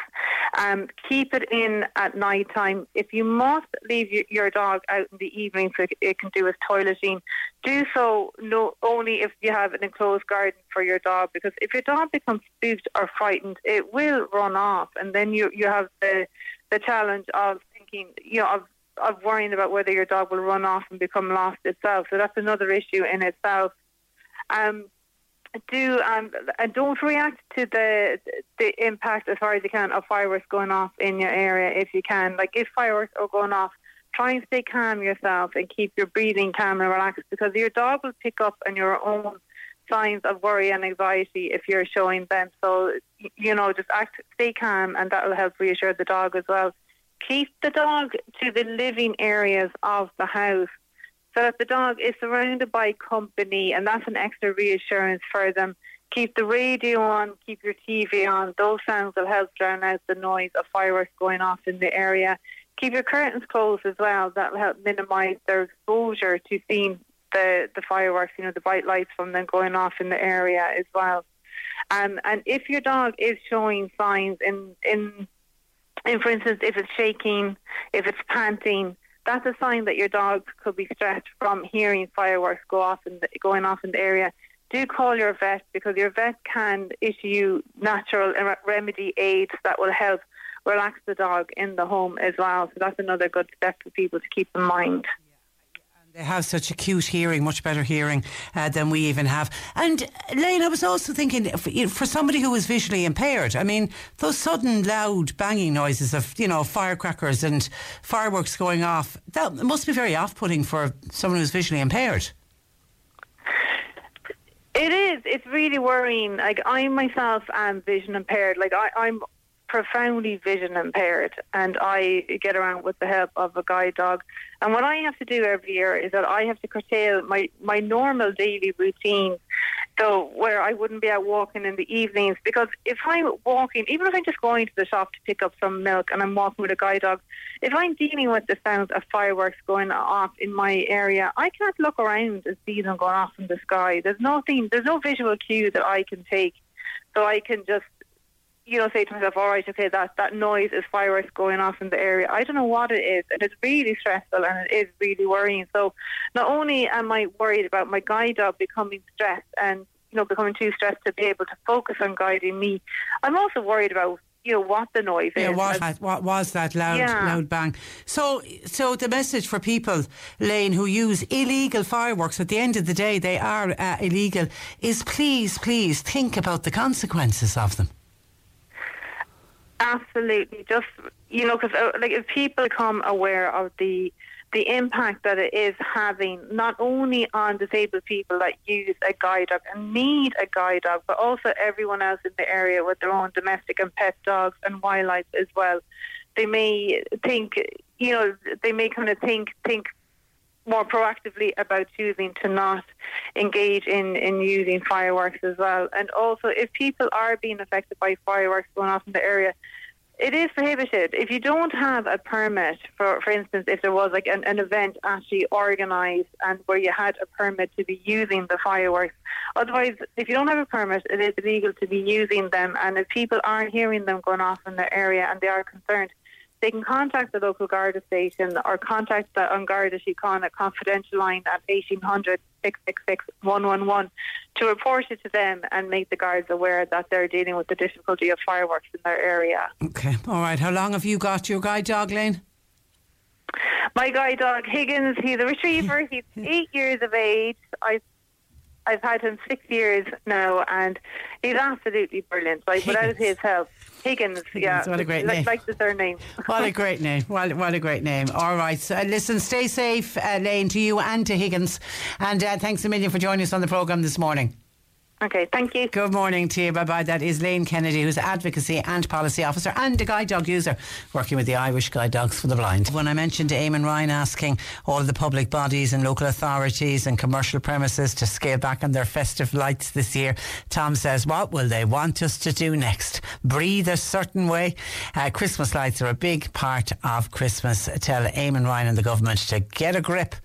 Um, keep it in at night time. If you must leave your, your dog out in the evening so it, can do its toileting, do so no only if you have an enclosed garden for your dog. Because if your dog becomes spooked or frightened, it will run off, and then you you have the the challenge of thinking, you know, of of worrying about whether your dog will run off and become lost itself. So that's another issue in itself. Um, do um, and don't react to the the impact as far as you can of fireworks going off in your area if you can. Like if fireworks are going off, try and stay calm yourself and keep your breathing calm and relaxed because your dog will pick up on your own signs of worry and anxiety if you're showing them. So you know, just act, stay calm, and that will help reassure the dog as well. Keep the dog to the living areas of the house so that the dog is surrounded by company, and that's an extra reassurance for them. Keep the radio on, keep your TV on. Those sounds will help drown out the noise of fireworks going off in the area. Keep your curtains closed as well. That will help minimise their exposure to seeing the, the fireworks, you know, the bright lights from them going off in the area as well. Um, and if your dog is showing signs in, in, in, for instance, if it's shaking, if it's panting, that's a sign that your dog could be stressed from hearing fireworks go off in going off in the area. Do call your vet because your vet can issue natural remedy aids that will help relax the dog in the home as well. So that's another good step for people to keep in mind. They have such acute hearing, much better hearing uh, than we even have. And Lane, I was also thinking for, you know, for somebody who is visually impaired, I mean, those sudden loud banging noises of you know firecrackers and fireworks going off, that must be very off-putting for someone who's visually impaired. It is. It's really worrying. Like I myself am vision impaired. Like I, I'm profoundly vision impaired, and I get around with the help of a guide dog. And what I have to do every year is that I have to curtail my my normal daily routine. So where I wouldn't be out walking in the evenings because if I'm walking, even if I'm just going to the shop to pick up some milk and I'm walking with a guide dog, if I'm dealing with the sounds of fireworks going off in my area, I can't look around and see them going off in the sky. There's nothing, there's no visual cue that I can take, so I can just you know, say to myself, all right, okay, that, that noise is fireworks going off in the area. I don't know what it is, and it's really stressful and it is really worrying. So not only am I worried about my guide dog becoming stressed and, you know, becoming too stressed to be able to focus on guiding me, I'm also worried about, you know, what the noise Yeah, is. what, that, what was that loud, Yeah. loud bang? So, so the message for people, Lane, who use illegal fireworks, at the end of the day, they are uh, illegal, is please, please think about the consequences of them. Absolutely, just you know, because uh, like if people become aware of the the impact that it is having, not only on disabled people that use a guide dog and need a guide dog, but also everyone else in the area with their own domestic and pet dogs and wildlife as well. They may think, you know, they may kind of think think more proactively about choosing to not engage in, in using fireworks as well. And also, if people are being affected by fireworks going off in the area, it is prohibited. If you don't have a permit, for for instance, if there was like an, an event actually organised and where you had a permit to be using the fireworks, otherwise, if you don't have a permit, it is illegal to be using them. And if people are hearing them going off in the area and they are concerned, they can contact the local Garda station or contact the An Garda Síochána confidential line at 1800 666 111 to report it to them and make the guards aware that they're dealing with the difficulty of fireworks in their area. Okay, all right. How long have you got your guide dog, Lane? My guide dog Higgins, he's a retriever. He's eight years of age. I I've had him six years now, and he's absolutely brilliant. Like without his help, Higgins, yeah, what a great like, name. like the surname. what a great name! What, what a great name! All right, so, uh, listen, stay safe, uh, Lane, to you and to Higgins, and uh, thanks a million for joining us on the program this morning. Okay, thank you. Good morning to you. Bye bye. That is Lane Kennedy, who's Advocacy and Policy Officer and a guide dog user working with the Irish Guide Dogs for the Blind. When I mentioned Eamon Ryan asking all of the public bodies and local authorities and commercial premises to scale back on their festive lights this year, Tom says, What will they want us to do next? Breathe a certain way? Uh, Christmas lights are a big part of Christmas. Tell Eamon Ryan and the government to get a grip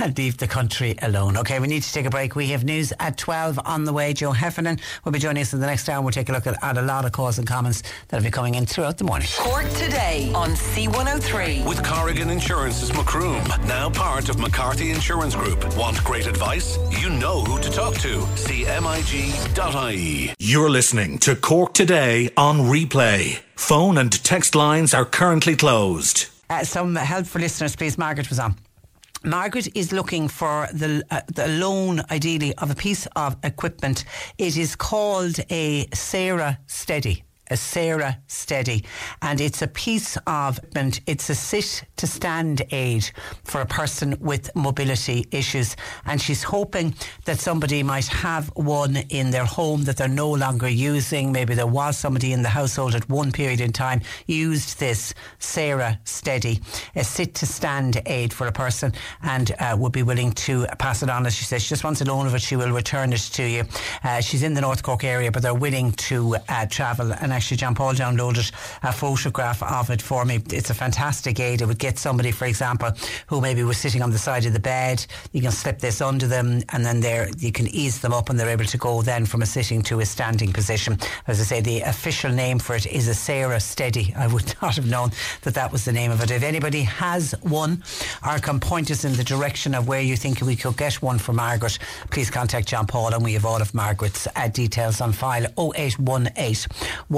and leave the country alone. Okay, we need to take a break. We have news at 12 on the way. Joe Heffernan will be joining us in the next hour. We'll take a look at, at a lot of calls and comments that will be coming in throughout the morning. Cork today on C103. With Corrigan Insurance's Macroom, now part of McCarthy Insurance Group. Want great advice? You know who to talk to. CMIG.ie. You're listening to Cork Today on replay. Phone and text lines are currently closed. Uh, some help for listeners, please. Margaret was on. Margaret is looking for the uh, the loan, ideally, of a piece of equipment. It is called a Sara Stedy Sara Stedy, and it's a piece of it's a sit to stand aid for a person with mobility issues, and she's hoping that somebody might have one in their home that they're no longer using. Maybe there was somebody in the household at one period in time used this Sara Stedy, a sit to stand aid for a person, and uh, would be willing to pass it on. As she says, she just wants a loan of it. She will return it to you. Uh, she's in the North Cork area, but they're willing to uh, travel and actually John Paul downloaded a photograph of it for me. It's a fantastic aid. It would get somebody, for example, who maybe was sitting on the side of the bed. You can slip this under them, and then there you can ease them up, and they're able to go then from a sitting to a standing position. As I say, the official name for it is a Sara Stedy. I would not have known that that was the name of it. If anybody has one, or can point us in the direction of where you think we could get one for Margaret, please contact John Paul, and we have all of Margaret's uh, details on file 0818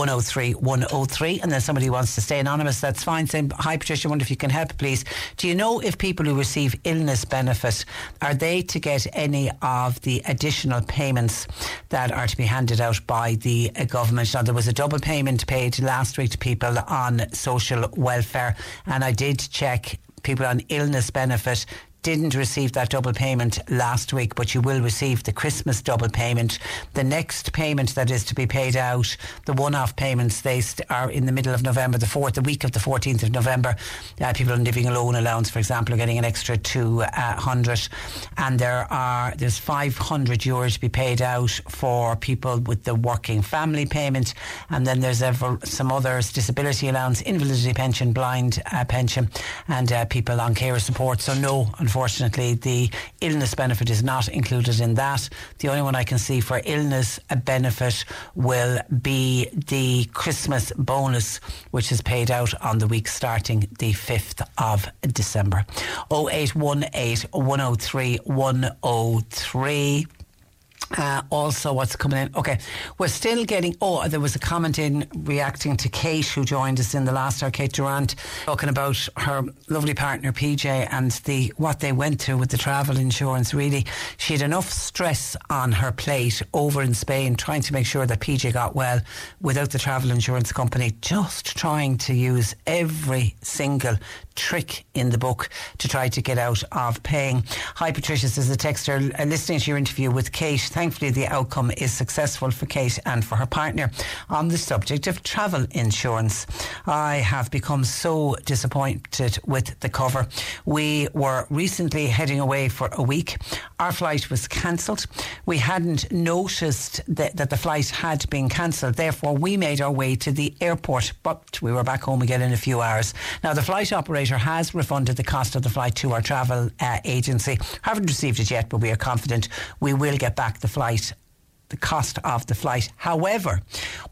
103 103 and then somebody wants to stay anonymous, that's fine. Hi Patricia, wonder if you can help, please. Do you know if people who receive illness benefit are they to get any of the additional payments that are to be handed out by the uh, government? Now, there was a double payment paid last week to people on social welfare, and I did check people on illness benefit didn't receive that double payment last week, but you will receive the Christmas double payment. The next payment that is to be paid out, the one-off payments, they st- are in the middle of November, the fourth, the week of the 14th of November. Uh, people on living alone allowance, for example, are getting an extra 200, uh, and there are there's 500 euros to be paid out for people with the working family payment, and then there's ever, some others: disability allowance, invalidity pension, blind uh, pension, and uh, people on care support. So no, unfortunately the illness benefit is not included in that. The only one I can see for illness benefit will be the Christmas bonus, which is paid out on the week starting the 5th of December. 0818 103 103. Uh, also, what's coming in? Okay, we're still getting. Oh, there was a comment in reacting to Kate, who joined us in the last hour. Kate Durant talking about her lovely partner PJ and the what they went through with the travel insurance. Really, she had enough stress on her plate over in Spain, trying to make sure that PJ got well without the travel insurance company, just trying to use every single trick in the book to try to get out of paying. Hi, Patricia, says the texter, uh, listening to your interview with Kate, thankfully the outcome is successful for Kate and for her partner on the subject of travel insurance. I have become so disappointed with the cover. We were recently heading away for a week. Our flight was cancelled. We hadn't noticed that, that the flight had been cancelled. Therefore, we made our way to the airport, but we were back home again in a few hours. Now, the flight operator has refunded the cost of the flight to our travel uh, agency. Haven't received it yet, but we are confident we will get back the flight the cost of the flight. However,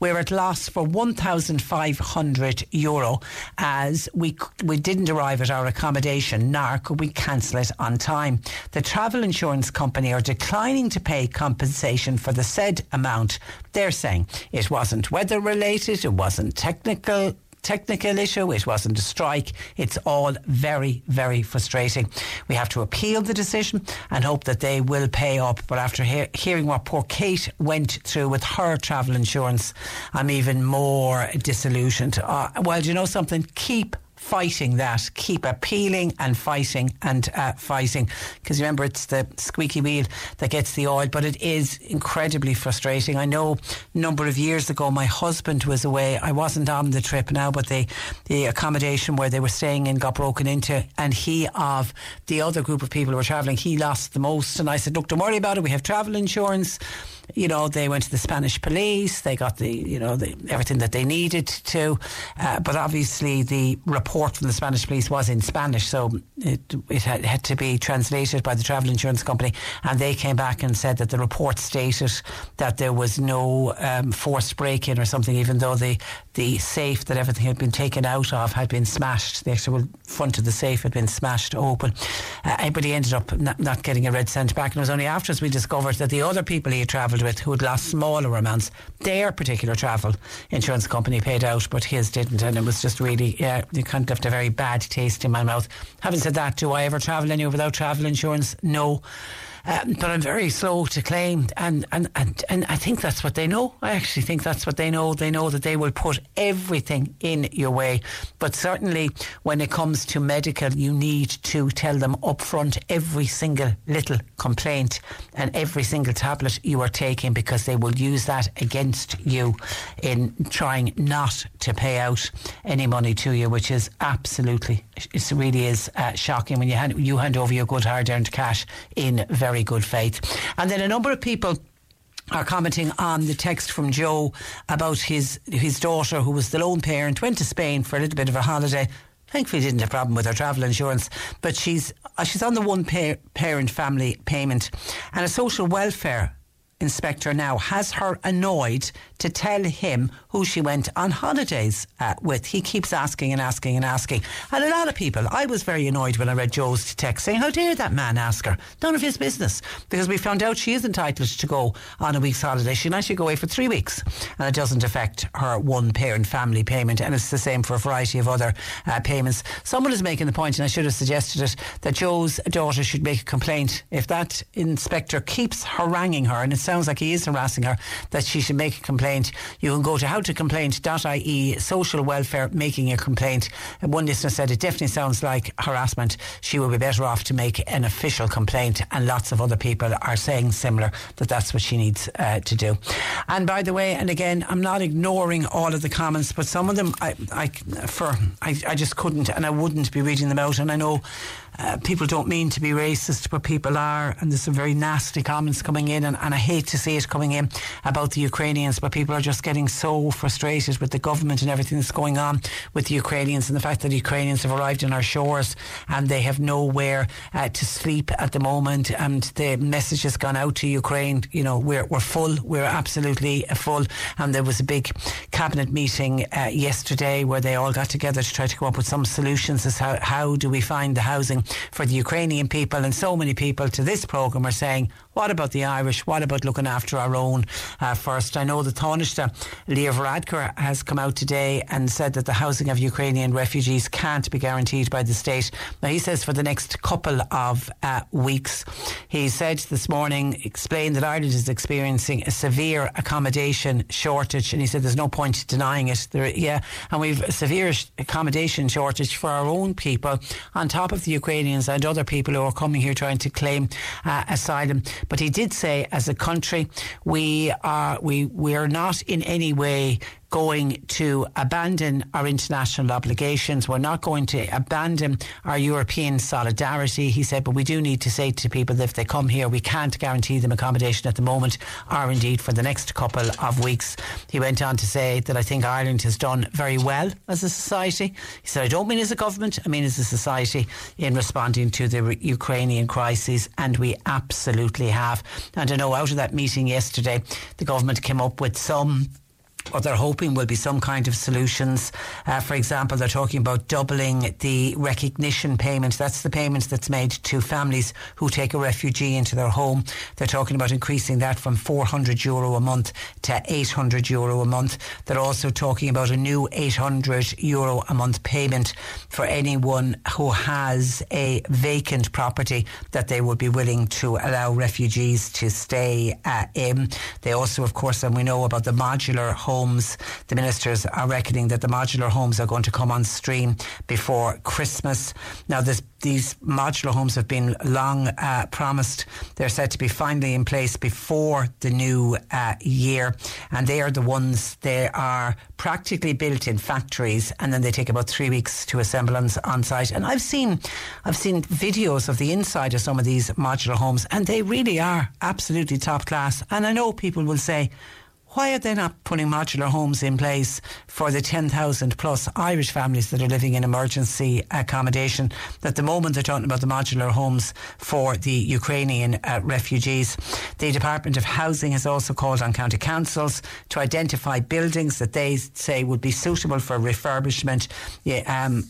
we're at loss for 1,500 euro as we we didn't arrive at our accommodation, nor could we cancel it on time. The travel insurance company are declining to pay compensation for the said amount. They're saying it wasn't weather related, it wasn't technical technical issue. It wasn't a strike. It's all very, very frustrating. We have to appeal the decision and hope that they will pay up. But after he- hearing what poor Kate went through with her travel insurance, I'm even more disillusioned. Uh, well, do you know something? Keep fighting that. Keep appealing and fighting and uh, fighting. Because remember, it's the squeaky wheel that gets the oil, but it is incredibly frustrating. I know a number of years ago, my husband was away. I wasn't on the trip now, but the, the accommodation where they were staying in got broken into, and he, of the other group of people who were travelling, he lost the most. And I said, Look, don't worry about it. We have travel insurance you know, they went to the Spanish police, they got the, you know, the, everything that they needed to. Uh, but obviously, the report from the Spanish police was in Spanish, so it, it had, had, to be translated by the travel insurance company. And they came back and said that the report stated that there was no um, forced break in or something, even though the, the safe that everything had been taken out of had been smashed. The actual front of the safe had been smashed open. Uh, he ended up not, not getting a red cent back. And it was only after we discovered that the other people he had travelled with who had lost smaller amounts, their particular travel insurance company paid out, but his didn't. And it was just really, yeah, you kind of left a very bad taste in my mouth. Having said that, do I ever travel anywhere without travel insurance? No. Um, but I'm very slow to claim, and, and, and, and I think that's what they know. I actually think that's what they know. They know that they will put everything in your way. But certainly, when it comes to medical, you need to tell them up front every single little complaint and every single tablet you are taking because they will use that against you in trying not to pay out any money to you, which is absolutely, it really is uh, shocking when you hand, you hand over your good hard earned cash in very very good faith. And then a number of people are commenting on the text from Joe about his his daughter, who was the lone parent, went to Spain for a little bit of a holiday. Thankfully, didn't have a problem with her travel insurance, but she's uh, she's on the one par- parent family payment, and a social welfare inspector now has her annoyed to tell him who she went on holidays uh, with. He keeps asking and asking and asking. And a lot of people, I was very annoyed when I read Joe's text saying, How dare that man ask her? None of his business. Because we found out she is entitled to go on a week's holiday. She can actually go away for three weeks. And it doesn't affect her one parent family payment. And it's the same for a variety of other uh, payments. Someone is making the point, and I should have suggested it, that Joe's daughter should make a complaint. If that inspector keeps haranguing her, and it's sounds like he is harassing her, that she should make a complaint. You can go to howtocomplaint.ie, social welfare, making a complaint. And one listener said it definitely sounds like harassment. She would be better off to make an official complaint. And lots of other people are saying similar that that's what she needs uh, to do. And by the way, and again, I'm not ignoring all of the comments, but some of them I, I for I, I just couldn't and I wouldn't be reading them out. And I know uh, people don't mean to be racist, but people are, and there's some very nasty comments coming in, and, and, I hate to see it coming in about the Ukrainians, but people are just getting so frustrated with the government and everything that's going on with the Ukrainians and the fact that the Ukrainians have arrived on our shores and they have nowhere uh, to sleep at the moment, and the message has gone out to Ukraine, you know, we're, we're full, we're absolutely full, and there was a big cabinet meeting uh, yesterday where they all got together to try to come up with some solutions as how, how do we find the housing for the Ukrainian people. And so many people to this programme are saying, what about the Irish? What about looking after our own uh, first? I know the Taoiseach, Leo Varadkar, has come out today and said that the housing of Ukrainian refugees can't be guaranteed by the state. Now, he says for the next couple of uh, weeks. He said this morning, explained that Ireland is experiencing a severe accommodation shortage, and he said there's no point denying it. There, yeah, and we've a severe accommodation shortage for our own people, on top of the Ukrainians and other people who are coming here trying to claim uh, asylum. But he did say, as a country, we are we we are not in any way going to abandon our international obligations. We're not going to abandon our European solidarity. He said, but we do need to say to people that if they come here, we can't guarantee them accommodation at the moment or indeed for the next couple of weeks. He went on to say that I think Ireland has done very well as a society. He said, I don't mean as a government, I mean as a society in responding to the Ukrainian crisis, and we absolutely have. And I know out of that meeting yesterday, the government came up with some what they're hoping will be some kind of solutions. Uh, for example, they're talking about doubling the recognition payment. That's the payment that's made to families who take a refugee into their home. They're talking about increasing that from 400 euro a month to 800 euro a month. They're also talking about a new 800 euro a month payment for anyone who has a vacant property that they would be willing to allow refugees to stay uh, in. They also, of course, and we know about the modular home homes. The ministers are reckoning that the modular homes are going to come on stream before Christmas. Now, this, these modular homes have been long uh, promised. They're said to be finally in place before the new uh, year, and they are the ones they are practically built in factories, and then they take about three weeks to assemble on, on site. And I've seen, I've seen videos of the inside of some of these modular homes, and they really are absolutely top class. And I know people will say why are they not putting modular homes in place for the 10,000 plus Irish families that are living in emergency accommodation? At the moment, they're talking about the modular homes for the Ukrainian uh, refugees. The Department of Housing has also called on county councils to identify buildings that they say would be suitable for refurbishment. Yeah, um,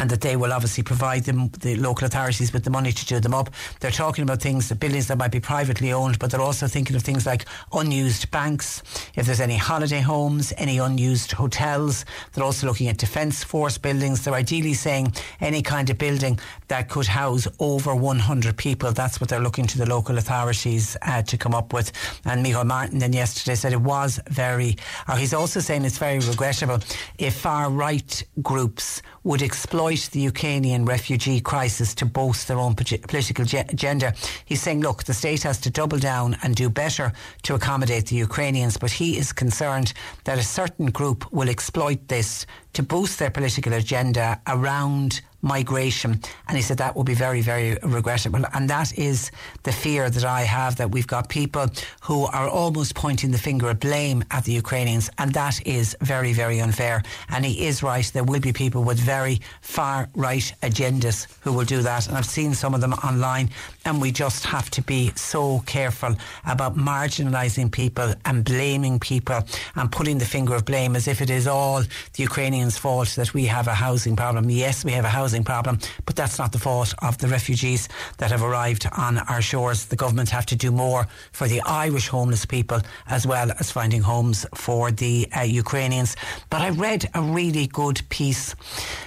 and that they will obviously provide them, the local authorities, with the money to do them up. They're talking about things, the buildings that might be privately owned, but they're also thinking of things like unused banks, if there's any holiday homes, any unused hotels. They're also looking at defence force buildings. They're ideally saying any kind of building that could house over 100 people. That's what they're looking to the local authorities uh, to come up with. And Micheál Martin then yesterday said it was very, he's also saying it's very regrettable if far right groups would exploit the Ukrainian refugee crisis to boast their own political agenda. He's saying, look, the state has to double down and do better to accommodate the Ukrainians, but he is concerned that a certain group will exploit this to boost their political agenda around migration. And he said that will be very, very regrettable. And that is the fear that I have that we've got people who are almost pointing the finger of blame at the Ukrainians. And that is very, very unfair. And he is right. There will be people with very far right agendas who will do that. And I've seen some of them online. And we just have to be so careful about marginalising people and blaming people and putting the finger of blame as if it is all the Ukrainians fault that we have a housing problem. Yes, we have a housing problem, but that's not the fault of the refugees that have arrived on our shores. The government have to do more for the Irish homeless people as well as finding homes for the uh, Ukrainians. But I read a really good piece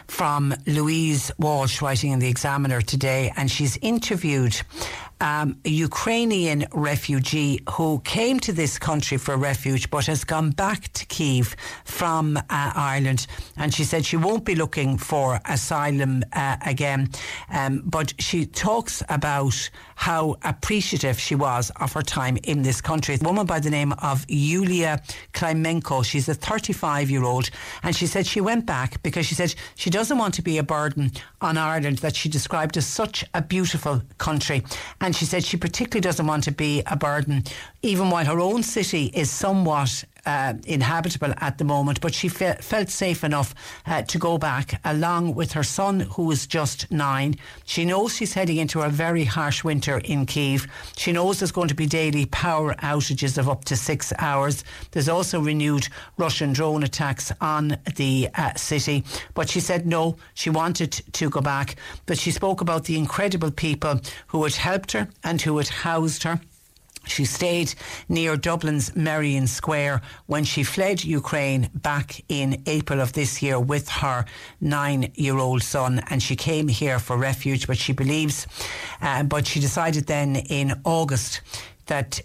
from Louise Walsh writing in the Examiner today, and she's interviewed um, a Ukrainian refugee who came to this country for refuge but has gone back to Kiev from uh, Ireland. And she said she won't be looking for asylum uh, again. Um, but she talks about how appreciative she was of her time in this country. A woman by the name of Yulia Klimenko, she's a 35 year old, and she said she went back because she said she doesn't want to be a burden on Ireland that she described as such a beautiful country. And she said she particularly doesn't want to be a burden, even while her own city is somewhat uh, inhabitable at the moment, but she fe- felt safe enough uh, to go back along with her son, who is just nine. She knows she's heading into a very harsh winter in Kiev. She knows there's going to be daily power outages of up to six hours. There's also renewed Russian drone attacks on the uh, city. But she said no, she wanted to go back. But she spoke about the incredible people who had helped her and who had housed her. She stayed near Dublin's Merrion Square when she fled Ukraine back in April of this year with her nine year old son. And she came here for refuge, but she believes, uh, but she decided then in August that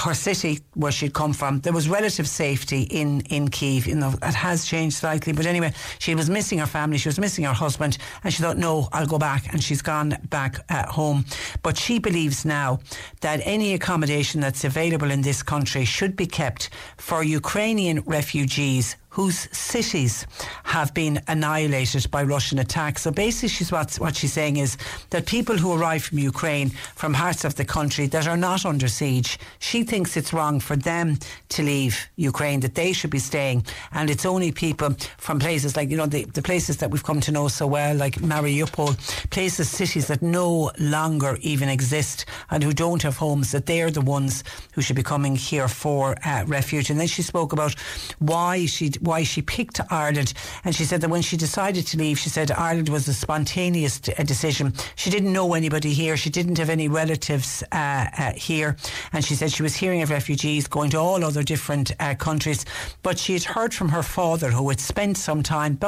her city where she'd come from, there was relative safety in, in Kiev. You know, it has changed slightly. But anyway, she was missing her family, she was missing her husband, and she thought, no, I'll go back. And she's gone back uh, home. But she believes now that any accommodation that's available in this country should be kept for Ukrainian refugees whose cities have been annihilated by Russian attacks. So basically, she's what, what she's saying is that people who arrive from Ukraine, from parts of the country that are not under siege, she thinks it's wrong for them to leave Ukraine, that they should be staying. And it's only people from places like, you know, the, the places that we've come to know so well, like Mariupol, places, cities that no longer even exist and who don't have homes, that they're the ones who should be coming here for uh, refuge. And then she spoke about why she why she picked Ireland. And she said that when she decided to leave, she said Ireland was a spontaneous decision. She didn't know anybody here. She didn't have any relatives uh, uh, here. And she said she was hearing of refugees going to all other different uh, countries. But she had heard from her father, who had spent some time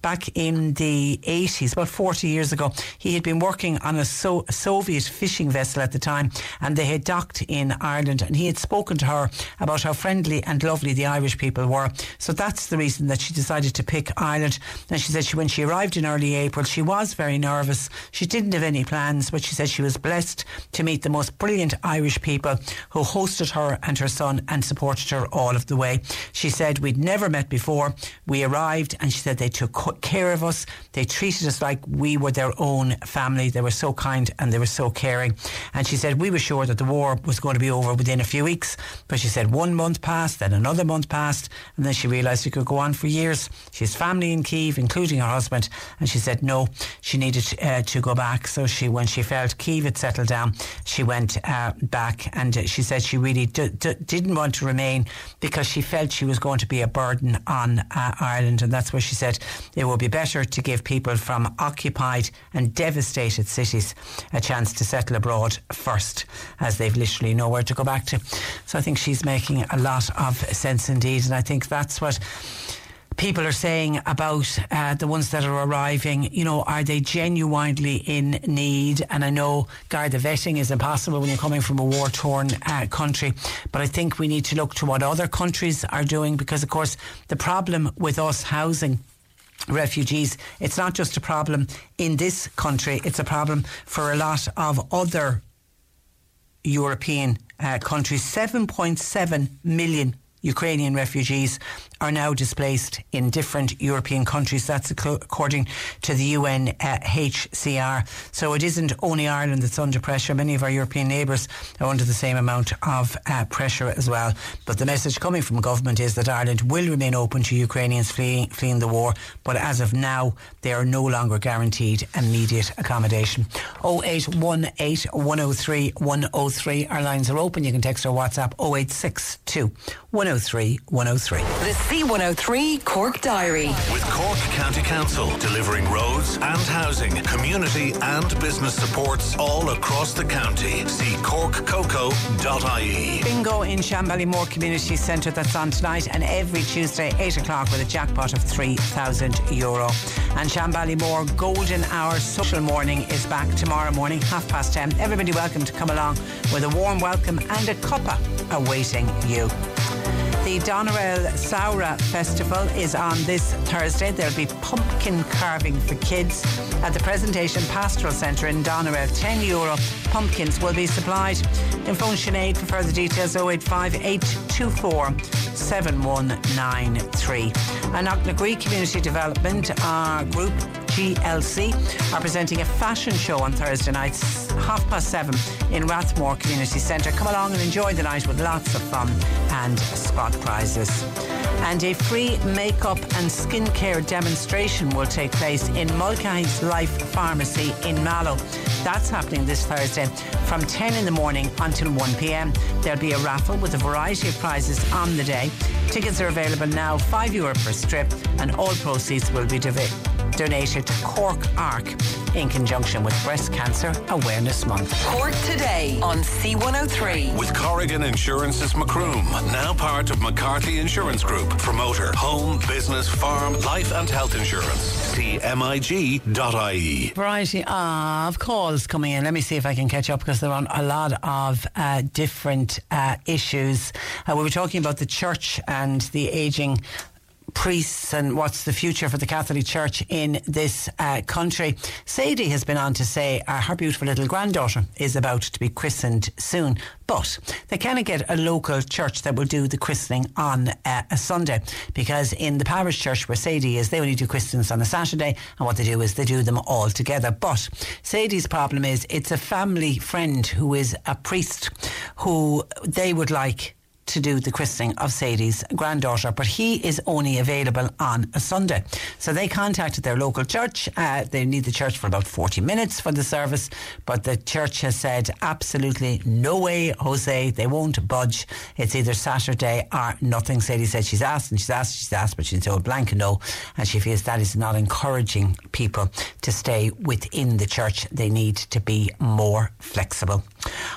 back in the 80s, about 40 years ago. He had been working on a, so- Soviet fishing vessel at the time, and they had docked in Ireland. And he had spoken to her about how friendly and lovely the Irish people were. So that's the reason that she decided to pick Ireland. And she said she, when she arrived in early April, she was very nervous. She didn't have any plans, but she said she was blessed to meet the most brilliant Irish people who hosted her and her son and supported her all of the way. She said we'd never met before. We arrived and she said they took care of us. They treated us like we were their own family. They were so kind and they were so caring. And she said we were sure that the war was going to be over within a few weeks. But she said one month passed, then another month passed, and then she realised she could go on for years. She has family in Kiev, including her husband, and she said no, she needed uh, to go back. So she, when she felt Kiev had settled down, she went uh, back, and she said she really d- d- didn't want to remain because she felt she was going to be a burden on uh, Ireland, and that's where she said it would be better to give people from occupied and devastated cities a chance to settle abroad first, as they've literally nowhere to go back to. So I think she's making a lot of sense indeed, and I think that's what people are saying about uh, the ones that are arriving, you know, are they genuinely in need? And I know, Gar, the vetting is impossible when you're coming from a war torn uh, country, but I think we need to look to what other countries are doing because, of course, the problem with us housing refugees. It's not just a problem in this country, it's a problem for a lot of other European uh, countries. 7.7 million Ukrainian refugees are now displaced in different European countries. That's according to the UNHCR. So it isn't only Ireland that's under pressure. Many of our European neighbours are under the same amount of uh, pressure as well. But the message coming from government is that Ireland will remain open to Ukrainians fleeing, fleeing the war. But as of now, they are no longer guaranteed immediate accommodation. 0818 103 103. Our lines are open. You can text or WhatsApp 0862 103 103. The C103 Cork Diary. With Cork County Council delivering roads and housing, community and business supports all across the county. See corkcoco.ie. Bingo in Shanballymore Community Centre that's on tonight and every Tuesday, 8 o'clock, with a jackpot of 3,000 euro. And Shanballymore Golden Hour Social Morning is back tomorrow morning, half past 10. Everybody welcome to come along with a warm welcome and a cuppa awaiting you. The Doneraile Festival is on this Thursday. There'll be pumpkin carving for kids at the Presentation Pastoral Centre in Doneraile. 10 euro pumpkins will be supplied. In phone Sinead for further details 085 824 7193. And Community Development uh, Group GLC are presenting a fashion show on Thursday nights, half past seven in Rathmore Community Centre. Come along and enjoy the night with lots of fun and spot prizes. And a free makeup and skincare demonstration will take place in Mulcahy's Life Pharmacy in Mallow. That's happening this Thursday from 10 in the morning until 1 pm. There'll be a raffle with a variety of prizes on the day. Tickets are available now, 5 euro per strip, and all proceeds will be donated to Cork Arc in conjunction with Breast Cancer Awareness Month. Cork today on C103. With Corrigan Insurance's Macroom, now part of McCarthy Insurance Group. Promoter, home, business, farm, life and health insurance. See MIG.ie. Variety of calls coming in. Let me see if I can catch up because there are a lot of uh, different uh, issues. Uh, we were talking about the church and the ageing priests and what's the future for the Catholic Church in this uh, country. Sadie has been on to say uh, her beautiful little granddaughter is about to be christened soon, but they cannot get a local church that will do the christening on uh, a Sunday because in the parish church where Sadie is, they only do christenings on a Saturday, and what they do is they do them all together. But Sadie's problem is it's a family friend who is a priest who they would like to do the christening of Sadie's granddaughter, but he is only available on a Sunday. So they contacted their local church. Uh, they need the church for about 40 minutes for the service, but the church has said absolutely no way, Jose, they won't budge. It's either Saturday or nothing. Sadie said she's asked and she's asked, she's asked, but she's told blank no, and she feels that is not encouraging people to stay within the church. They need to be more flexible.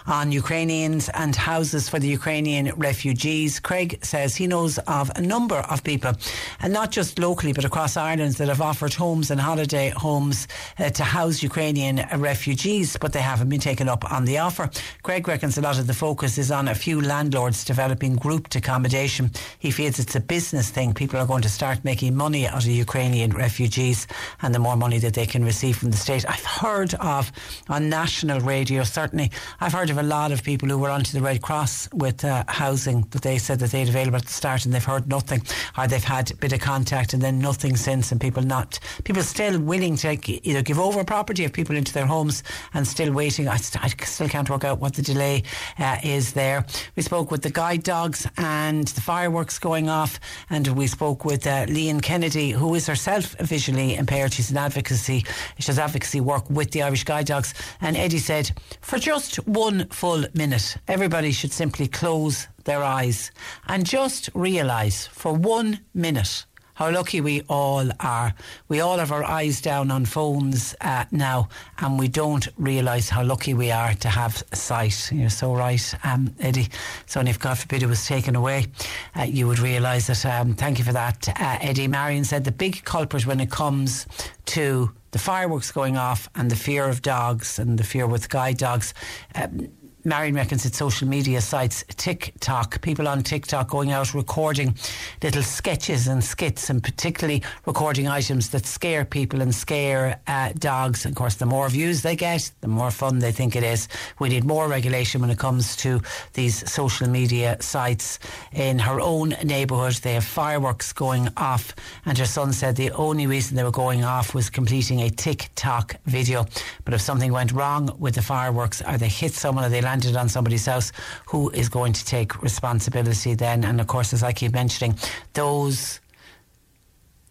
On Ukrainians and houses for the Ukrainian refugees. Craig says he knows of a number of people, and not just locally but across Ireland, that have offered homes and holiday homes uh, to house Ukrainian refugees, but they haven't been taken up on the offer. Craig reckons a lot of the focus is on a few landlords developing grouped accommodation. He feels it's a business thing. People are going to start making money out of Ukrainian refugees, and the more money that they can receive from the state. I've heard of on national radio, certainly, I've heard of a lot of people who were onto the Red Cross with uh, housing that they said that they'd available at the start and they've heard nothing or they've had a bit of contact and then nothing since and people not people still willing to either give over property of people into their homes and still waiting. I, st- I still can't work out what the delay uh, is there. We spoke with the guide dogs and the fireworks going off and we spoke with uh, Leanne Kennedy who is herself visually impaired. She's an advocacy she does advocacy work with the Irish guide dogs. And Eddie said for just one full minute. Everybody should simply close their eyes and just realise for one minute how lucky we all are. We all have our eyes down on phones uh, now, and we don't realise how lucky we are to have sight. You're so right, um, Eddie. So, if God forbid it was taken away, uh, you would realise that. Um, thank you for that, uh, Eddie. Marion said the big culprit when it comes to the fireworks going off and the fear of dogs and the fear with guide dogs. Um, Marion reckons it's social media sites, TikTok, people on TikTok going out recording little sketches and skits and particularly recording items that scare people and scare uh, dogs. Of course, the more views they get, the more fun they think it is. We need more regulation when it comes to these social media sites. In her own neighbourhood, they have fireworks going off, and her son said the only reason they were going off was completing a TikTok video. But if something went wrong with the fireworks, or they hit someone or they landed landed on somebody's house, who is going to take responsibility then? And of course, as I keep mentioning, those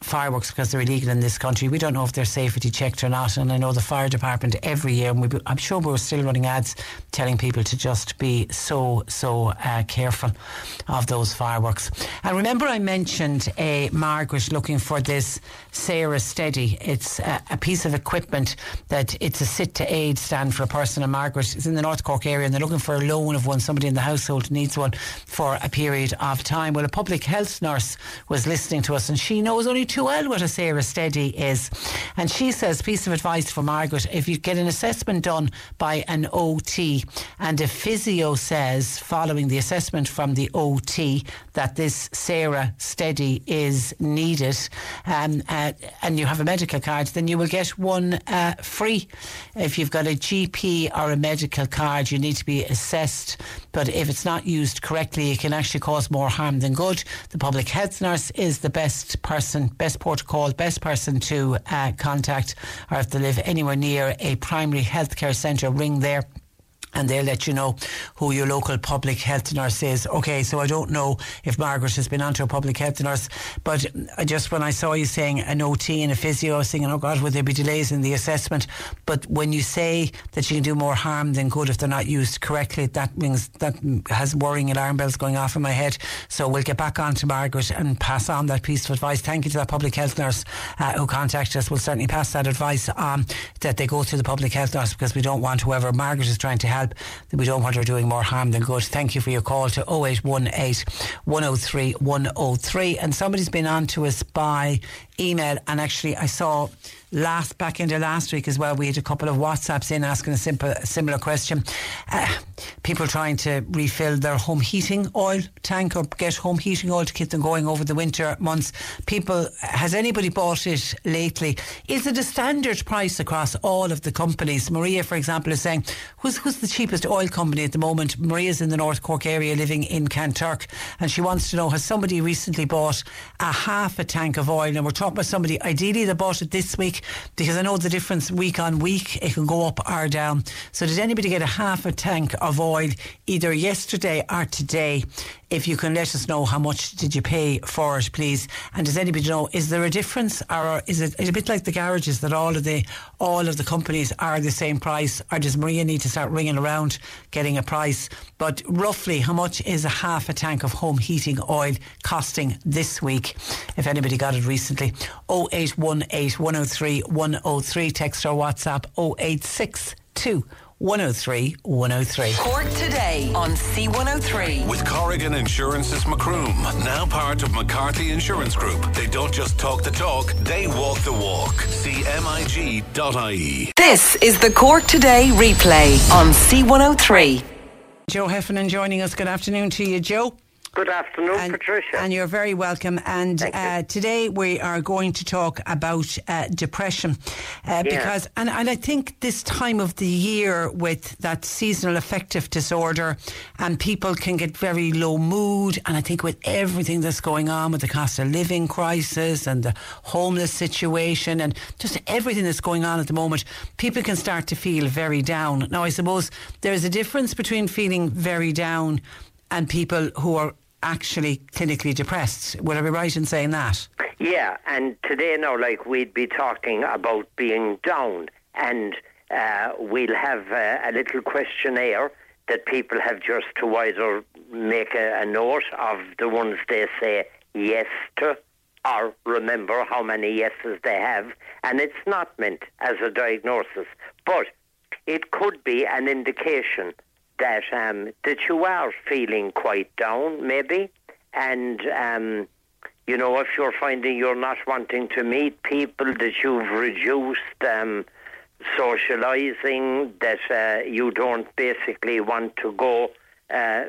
fireworks because they're illegal in this country. We don't know if they're safety checked or not. And I know the fire department every year, and we, I'm sure we're still running ads telling people to just be so, so uh, careful of those fireworks. And remember, I mentioned uh, Margaret looking for this Sara Stedy. It's a, a, piece of equipment that it's a sit to aid stand for a person. And Margaret is in the North Cork area and they're looking for a loan of one. Somebody in the household needs one for a period of time. Well, a public health nurse was listening to us and she knows only too well what a Sara Stedy is. And she says, piece of advice for Margaret, if you get an assessment done by an OT and a physio says, following the assessment from the OT, that this Sara Stedy is needed um, uh, and you have a medical card, then you will get one uh, free. If you've got a GP or a medical card, you need to be assessed. But if it's not used correctly, it can actually cause more harm than good. The public health nurse is the best person, best port of call, best person to uh, contact, or if they live anywhere near a primary healthcare centre, ring there and they'll let you know who your local public health nurse is. Okay, so I don't know if Margaret has been onto a public health nurse, but just when I saw you saying an OT and a physio, I was thinking, oh God, would there be delays in the assessment? But when you say that you can do more harm than good if they're not used correctly, that means that has worrying alarm bells going off in my head. So we'll get back on to Margaret and pass on that piece of advice. Thank you to that public health nurse uh, who contacted us. We'll certainly pass that advice on that they go to the public health nurse because we don't want whoever Margaret is trying to help that we don't want her doing more harm than good. Thank you for your call to 0818 103 103. And somebody's been on to us by email, and actually, I saw last back into last week as well. We had a couple of WhatsApps in asking a simple similar question. Uh, people trying to refill their home heating oil tank or get home heating oil to keep them going over the winter months. People, has anybody bought it lately? Is it a standard price across all of the companies? Maria, for example, is saying, "Who's who's the cheapest oil company at the moment?" Maria's in the North Cork area, living in Kanturk, and she wants to know: Has somebody recently bought a half a tank of oil? And we're talking about somebody ideally that bought it this week because I know the difference week on week. It can go up or down. So did anybody get a half a tank of oil either yesterday or today? If you can let us know how much did you pay for it, please. And does anybody know is there a difference, or is it a bit like the garages that all of the all of the companies are the same price, or does Maria need to start ringing around getting a price? But roughly, how much is a half a tank of home heating oil costing this week? If anybody got it recently, 0818 103 103. Text or WhatsApp 0862 103 103. Cork today on C103. With Corrigan Insurance's Macroom, now part of McCarthy Insurance Group. They don't just talk the talk, they walk the walk. CMIG.ie. This is the Cork Today replay on C103. Joe Heffernan joining us. Good afternoon to you, Joe. Good afternoon, and, Patricia. And you're very welcome. And uh, today we are going to talk about uh, depression uh, Yeah. because, and, and I think this time of the year with that seasonal affective disorder, and people can get very low mood. And I think with everything that's going on with the cost of living crisis and the homeless situation and just everything that's going on at the moment, people can start to feel very down. Now, I suppose there's a difference between feeling very down and people who are actually clinically depressed. Would I be right in saying that? Yeah, and today now, like we'd be talking about being down, and uh, we'll have uh, a little questionnaire that people have just to either make a, a note of the ones they say yes to, or remember how many yeses they have, and it's not meant as a diagnosis, but it could be an indication that um, that you are feeling quite down, maybe, and um, you know if you're finding you're not wanting to meet people, that you've reduced um, socialising, that uh, you don't basically want to go uh,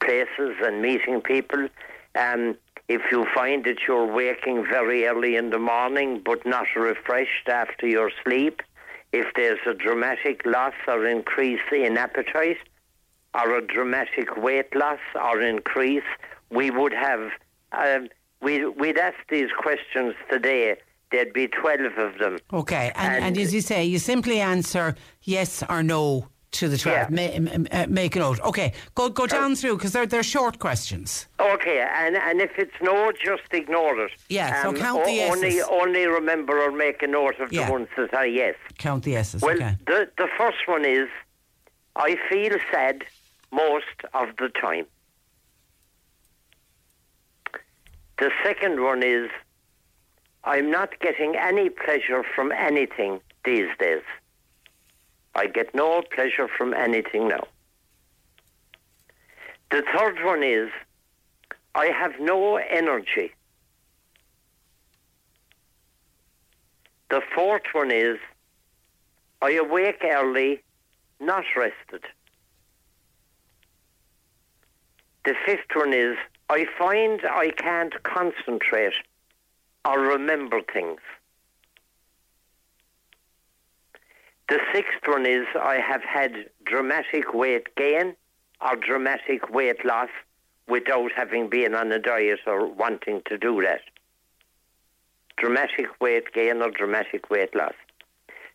places and meeting people. Um, if you find that you're waking very early in the morning but not refreshed after your sleep, if there's a dramatic loss or increase in appetite, or a dramatic weight loss or increase, we would have, um, we, we'd ask these questions today. There'd be 12 of them. Okay, and, and, as you say, you simply answer yes or no to the 12. Ma- m- uh, make a note. Okay, go go down through because they're, they're short questions. Okay, and, and if it's no, just ignore it. Yeah, so count o- the only, yeses. only remember or make a note of Yeah. the ones that are yes. Count the S's. Well, okay. the, the first one is I feel sad most of the time. The second one is I'm not getting any pleasure from anything these days. I get no pleasure from anything now. The third one is I have no energy. The fourth one is I awake early, not rested. The fifth one is I find I can't concentrate or remember things. The sixth one is I have had dramatic weight gain or dramatic weight loss without having been on a diet or wanting to do that. Dramatic weight gain or dramatic weight loss.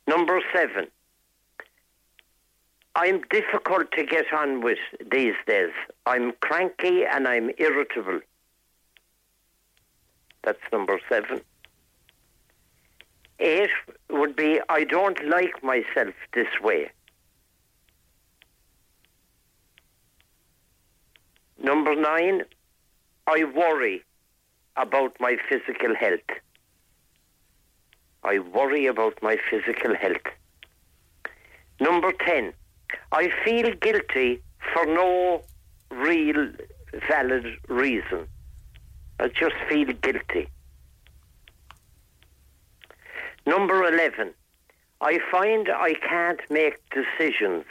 Number seven, I'm difficult to get on with these days. I'm cranky and I'm irritable. That's number seven. Eight would be I don't like myself this way. Number nine, I worry about my physical health. I worry about my physical health. Number 10, I feel guilty for no real valid reason. I just feel guilty. Number 11, I find I can't make decisions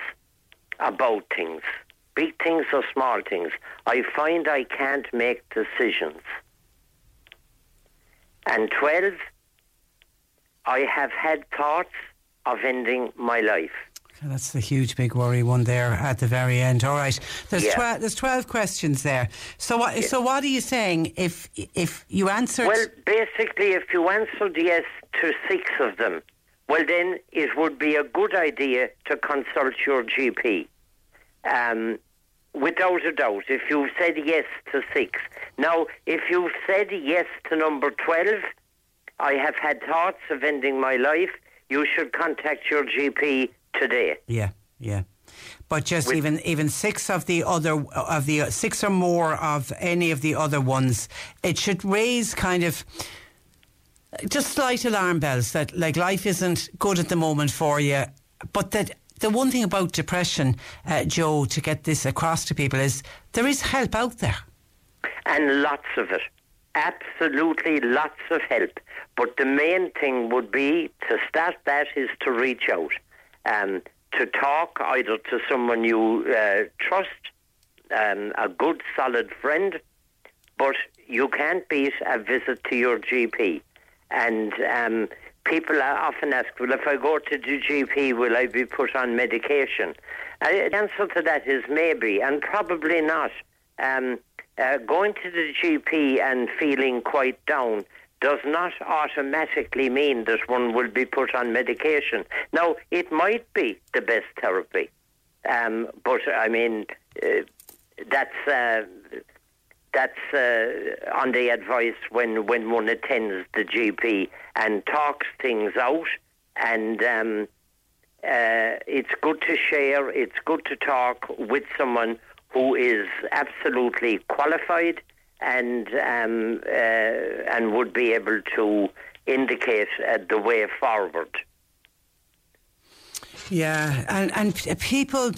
about things, big things or small things. I find I can't make decisions. And 12, I have had thoughts of ending my life. That's the huge big worry one there at the very end. All right, there's Yeah. twelve. There's twelve questions there. So what? So what are you saying? If if you answered, Well, basically, if you answered yes to six of them, well, then it would be a good idea to consult your GP. Um, without a doubt, if you've said yes to six. Now, if you've said yes to number 12, I have had thoughts of ending my life, you should contact your GP today. yeah, yeah. But just even even six of the other of the six or more of any of the other ones, it should raise kind of just slight alarm bells that like life isn't good at the moment for you, but that. The one thing about depression, uh, Joe, to get this across to people is there is help out there. and lots of it. Absolutely lots of help. But the main thing would be to start that is to reach out, um, to talk either to someone you uh, trust, um, a good solid friend, but you can't beat a visit to your GP. And um, people often ask, well, if I go to the GP, will I be put on medication? Uh, the answer to that is maybe, and probably not. Um, uh, going to the GP and feeling quite down does not automatically mean that one will be put on medication. Now, it might be the best therapy, um, but I mean, uh, that's uh, that's uh, on the advice when, when one attends the GP and talks things out. And um, uh, it's good to share, it's good to talk with someone who is absolutely qualified and um, uh, and would be able to indicate uh, the way forward. Yeah, and and people,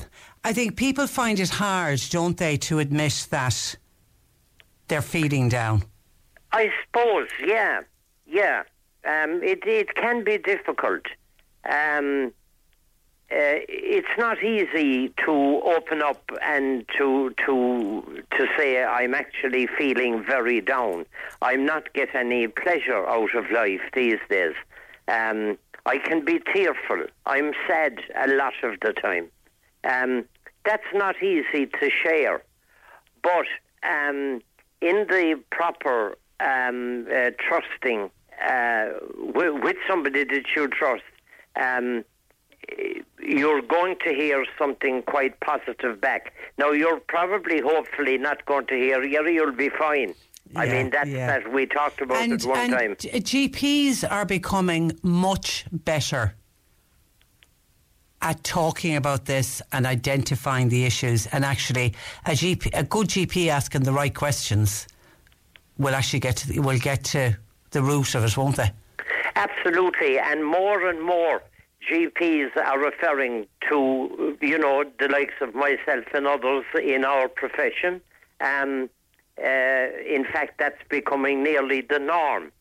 I think people find it hard, don't they, to admit that they're feeling down. I suppose, yeah, yeah. Um, it it can be difficult. Um, uh, it's not easy to open up and to to to say I'm actually feeling very down. I'm not getting any pleasure out of life these days. Um, I can be tearful. I'm sad a lot of the time. Um, that's not easy to share, but um, in the proper um, uh, trusting uh, w- with somebody that you trust, um, you're going to hear something quite positive back. Now, you're probably, hopefully, not going to hear, yeah, you'll be fine. I mean, that's yeah. that we talked about and it one and time. G- GPs are becoming much better at talking about this and identifying the issues. And actually, a GP, a good GP asking the right questions will actually get to the, will get to the root of it, won't they? Absolutely, and more and more GPs are referring to, you know, the likes of myself and others in our profession. Um, uh, in fact, that's becoming nearly the norm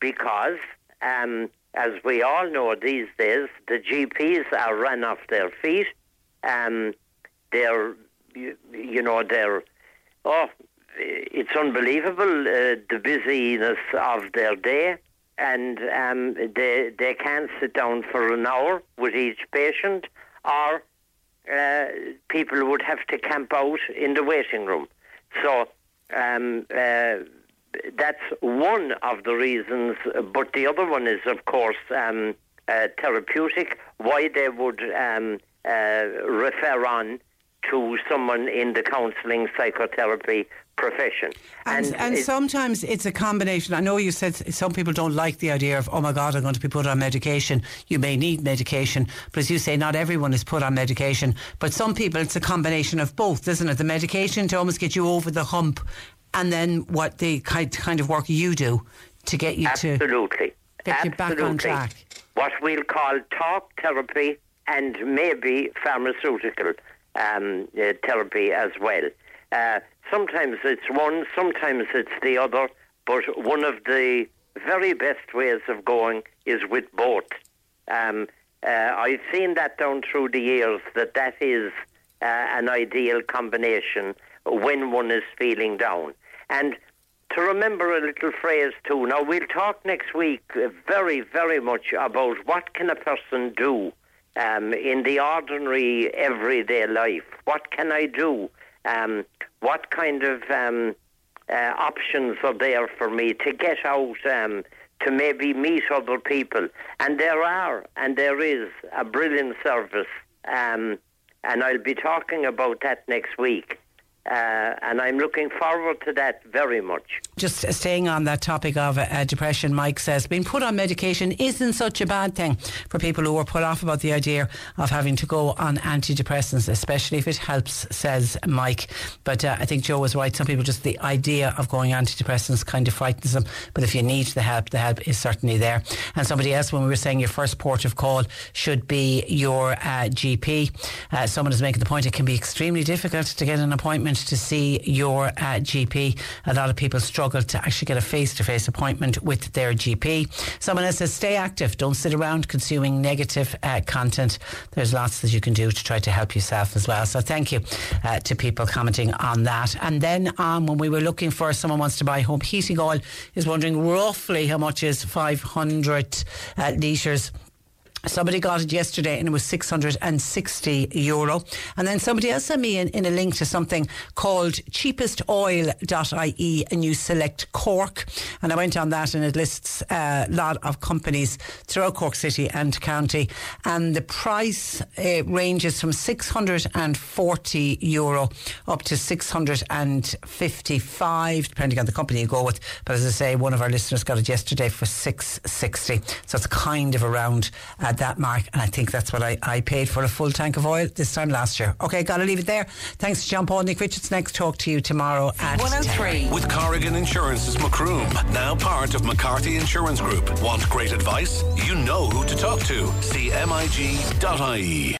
because, um, as we all know these days, the GPs are run off their feet. Um, they're, you, you know, they're, oh, it's unbelievable uh, the busyness of their day and um, they they can't sit down for an hour with each patient, or uh, people would have to camp out in the waiting room. So um, uh, that's one of the reasons, but the other one is, of course, um, uh, therapeutic. Why they would um, uh, refer on to someone in the counselling psychotherapy profession. And, and, and it, sometimes it's a combination. I know you said some people don't like the idea of, oh my God, I'm going to be put on medication. You may need medication. But as you say, not everyone is put on medication. But some people, it's a combination of both, isn't it? The medication to almost get you over the hump and then what the kind of work you do to get you Absolutely. to get Absolutely. you back on track. What we'll call talk therapy and maybe pharmaceutical um, uh, therapy as well. Uh, sometimes it's one, sometimes it's the other, but one of the very best ways of going is with both. Um, uh, I've seen that down through the years that that is uh, an ideal combination when one is feeling down. And to remember a little phrase too. Now we'll talk next week very, very much about what can a person do um, in the ordinary everyday life. What can I do? Um, what kind of um, uh, options are there for me to get out, um, to maybe meet other people? And there are, and there is a brilliant service. Um, and I'll be talking about that next week. Uh, and I'm looking forward to that very much. Just staying on that topic of uh, depression, Mike says being put on medication isn't such a bad thing for people who are put off about the idea of having to go on antidepressants, especially if it helps, says Mike. But uh, I think Joe was right. Some people just the idea of going antidepressants kind of frightens them. But if you need the help, the help is certainly there. And somebody else, when we were saying your first port of call should be your uh, GP, uh, someone is making the point it can be extremely difficult to get an appointment appointment to see your uh, GP. A lot of people struggle to actually get a face to face appointment with their GP. Someone else says, stay active. Don't sit around consuming negative uh, content. There's lots that you can do to try to help yourself as well. So thank you uh, to people commenting on that. And then um, when we were looking for someone wants to buy home heating oil, is wondering roughly how much is 500 uh, litres Somebody got it yesterday and it was 660 euro. And then somebody else sent me in, in a link to something called cheapestoil.ie and you select Cork. And I went on that and it lists a lot of companies throughout Cork City and County. And the price uh, ranges from 640 euro up to 655, depending on the company you go with. But as I say, one of our listeners got it yesterday for 660. So it's kind of around. Uh, at that mark, and I think that's what I, I paid for a full tank of oil this time last year. Okay, gotta leave it there. Thanks to John Paul Nick Richards. Next, talk to you tomorrow at 103. 10. With Corrigan Insurance's Macroom, now part of McCarthy Insurance Group. Want great advice? You know who to talk to. See MIG.ie.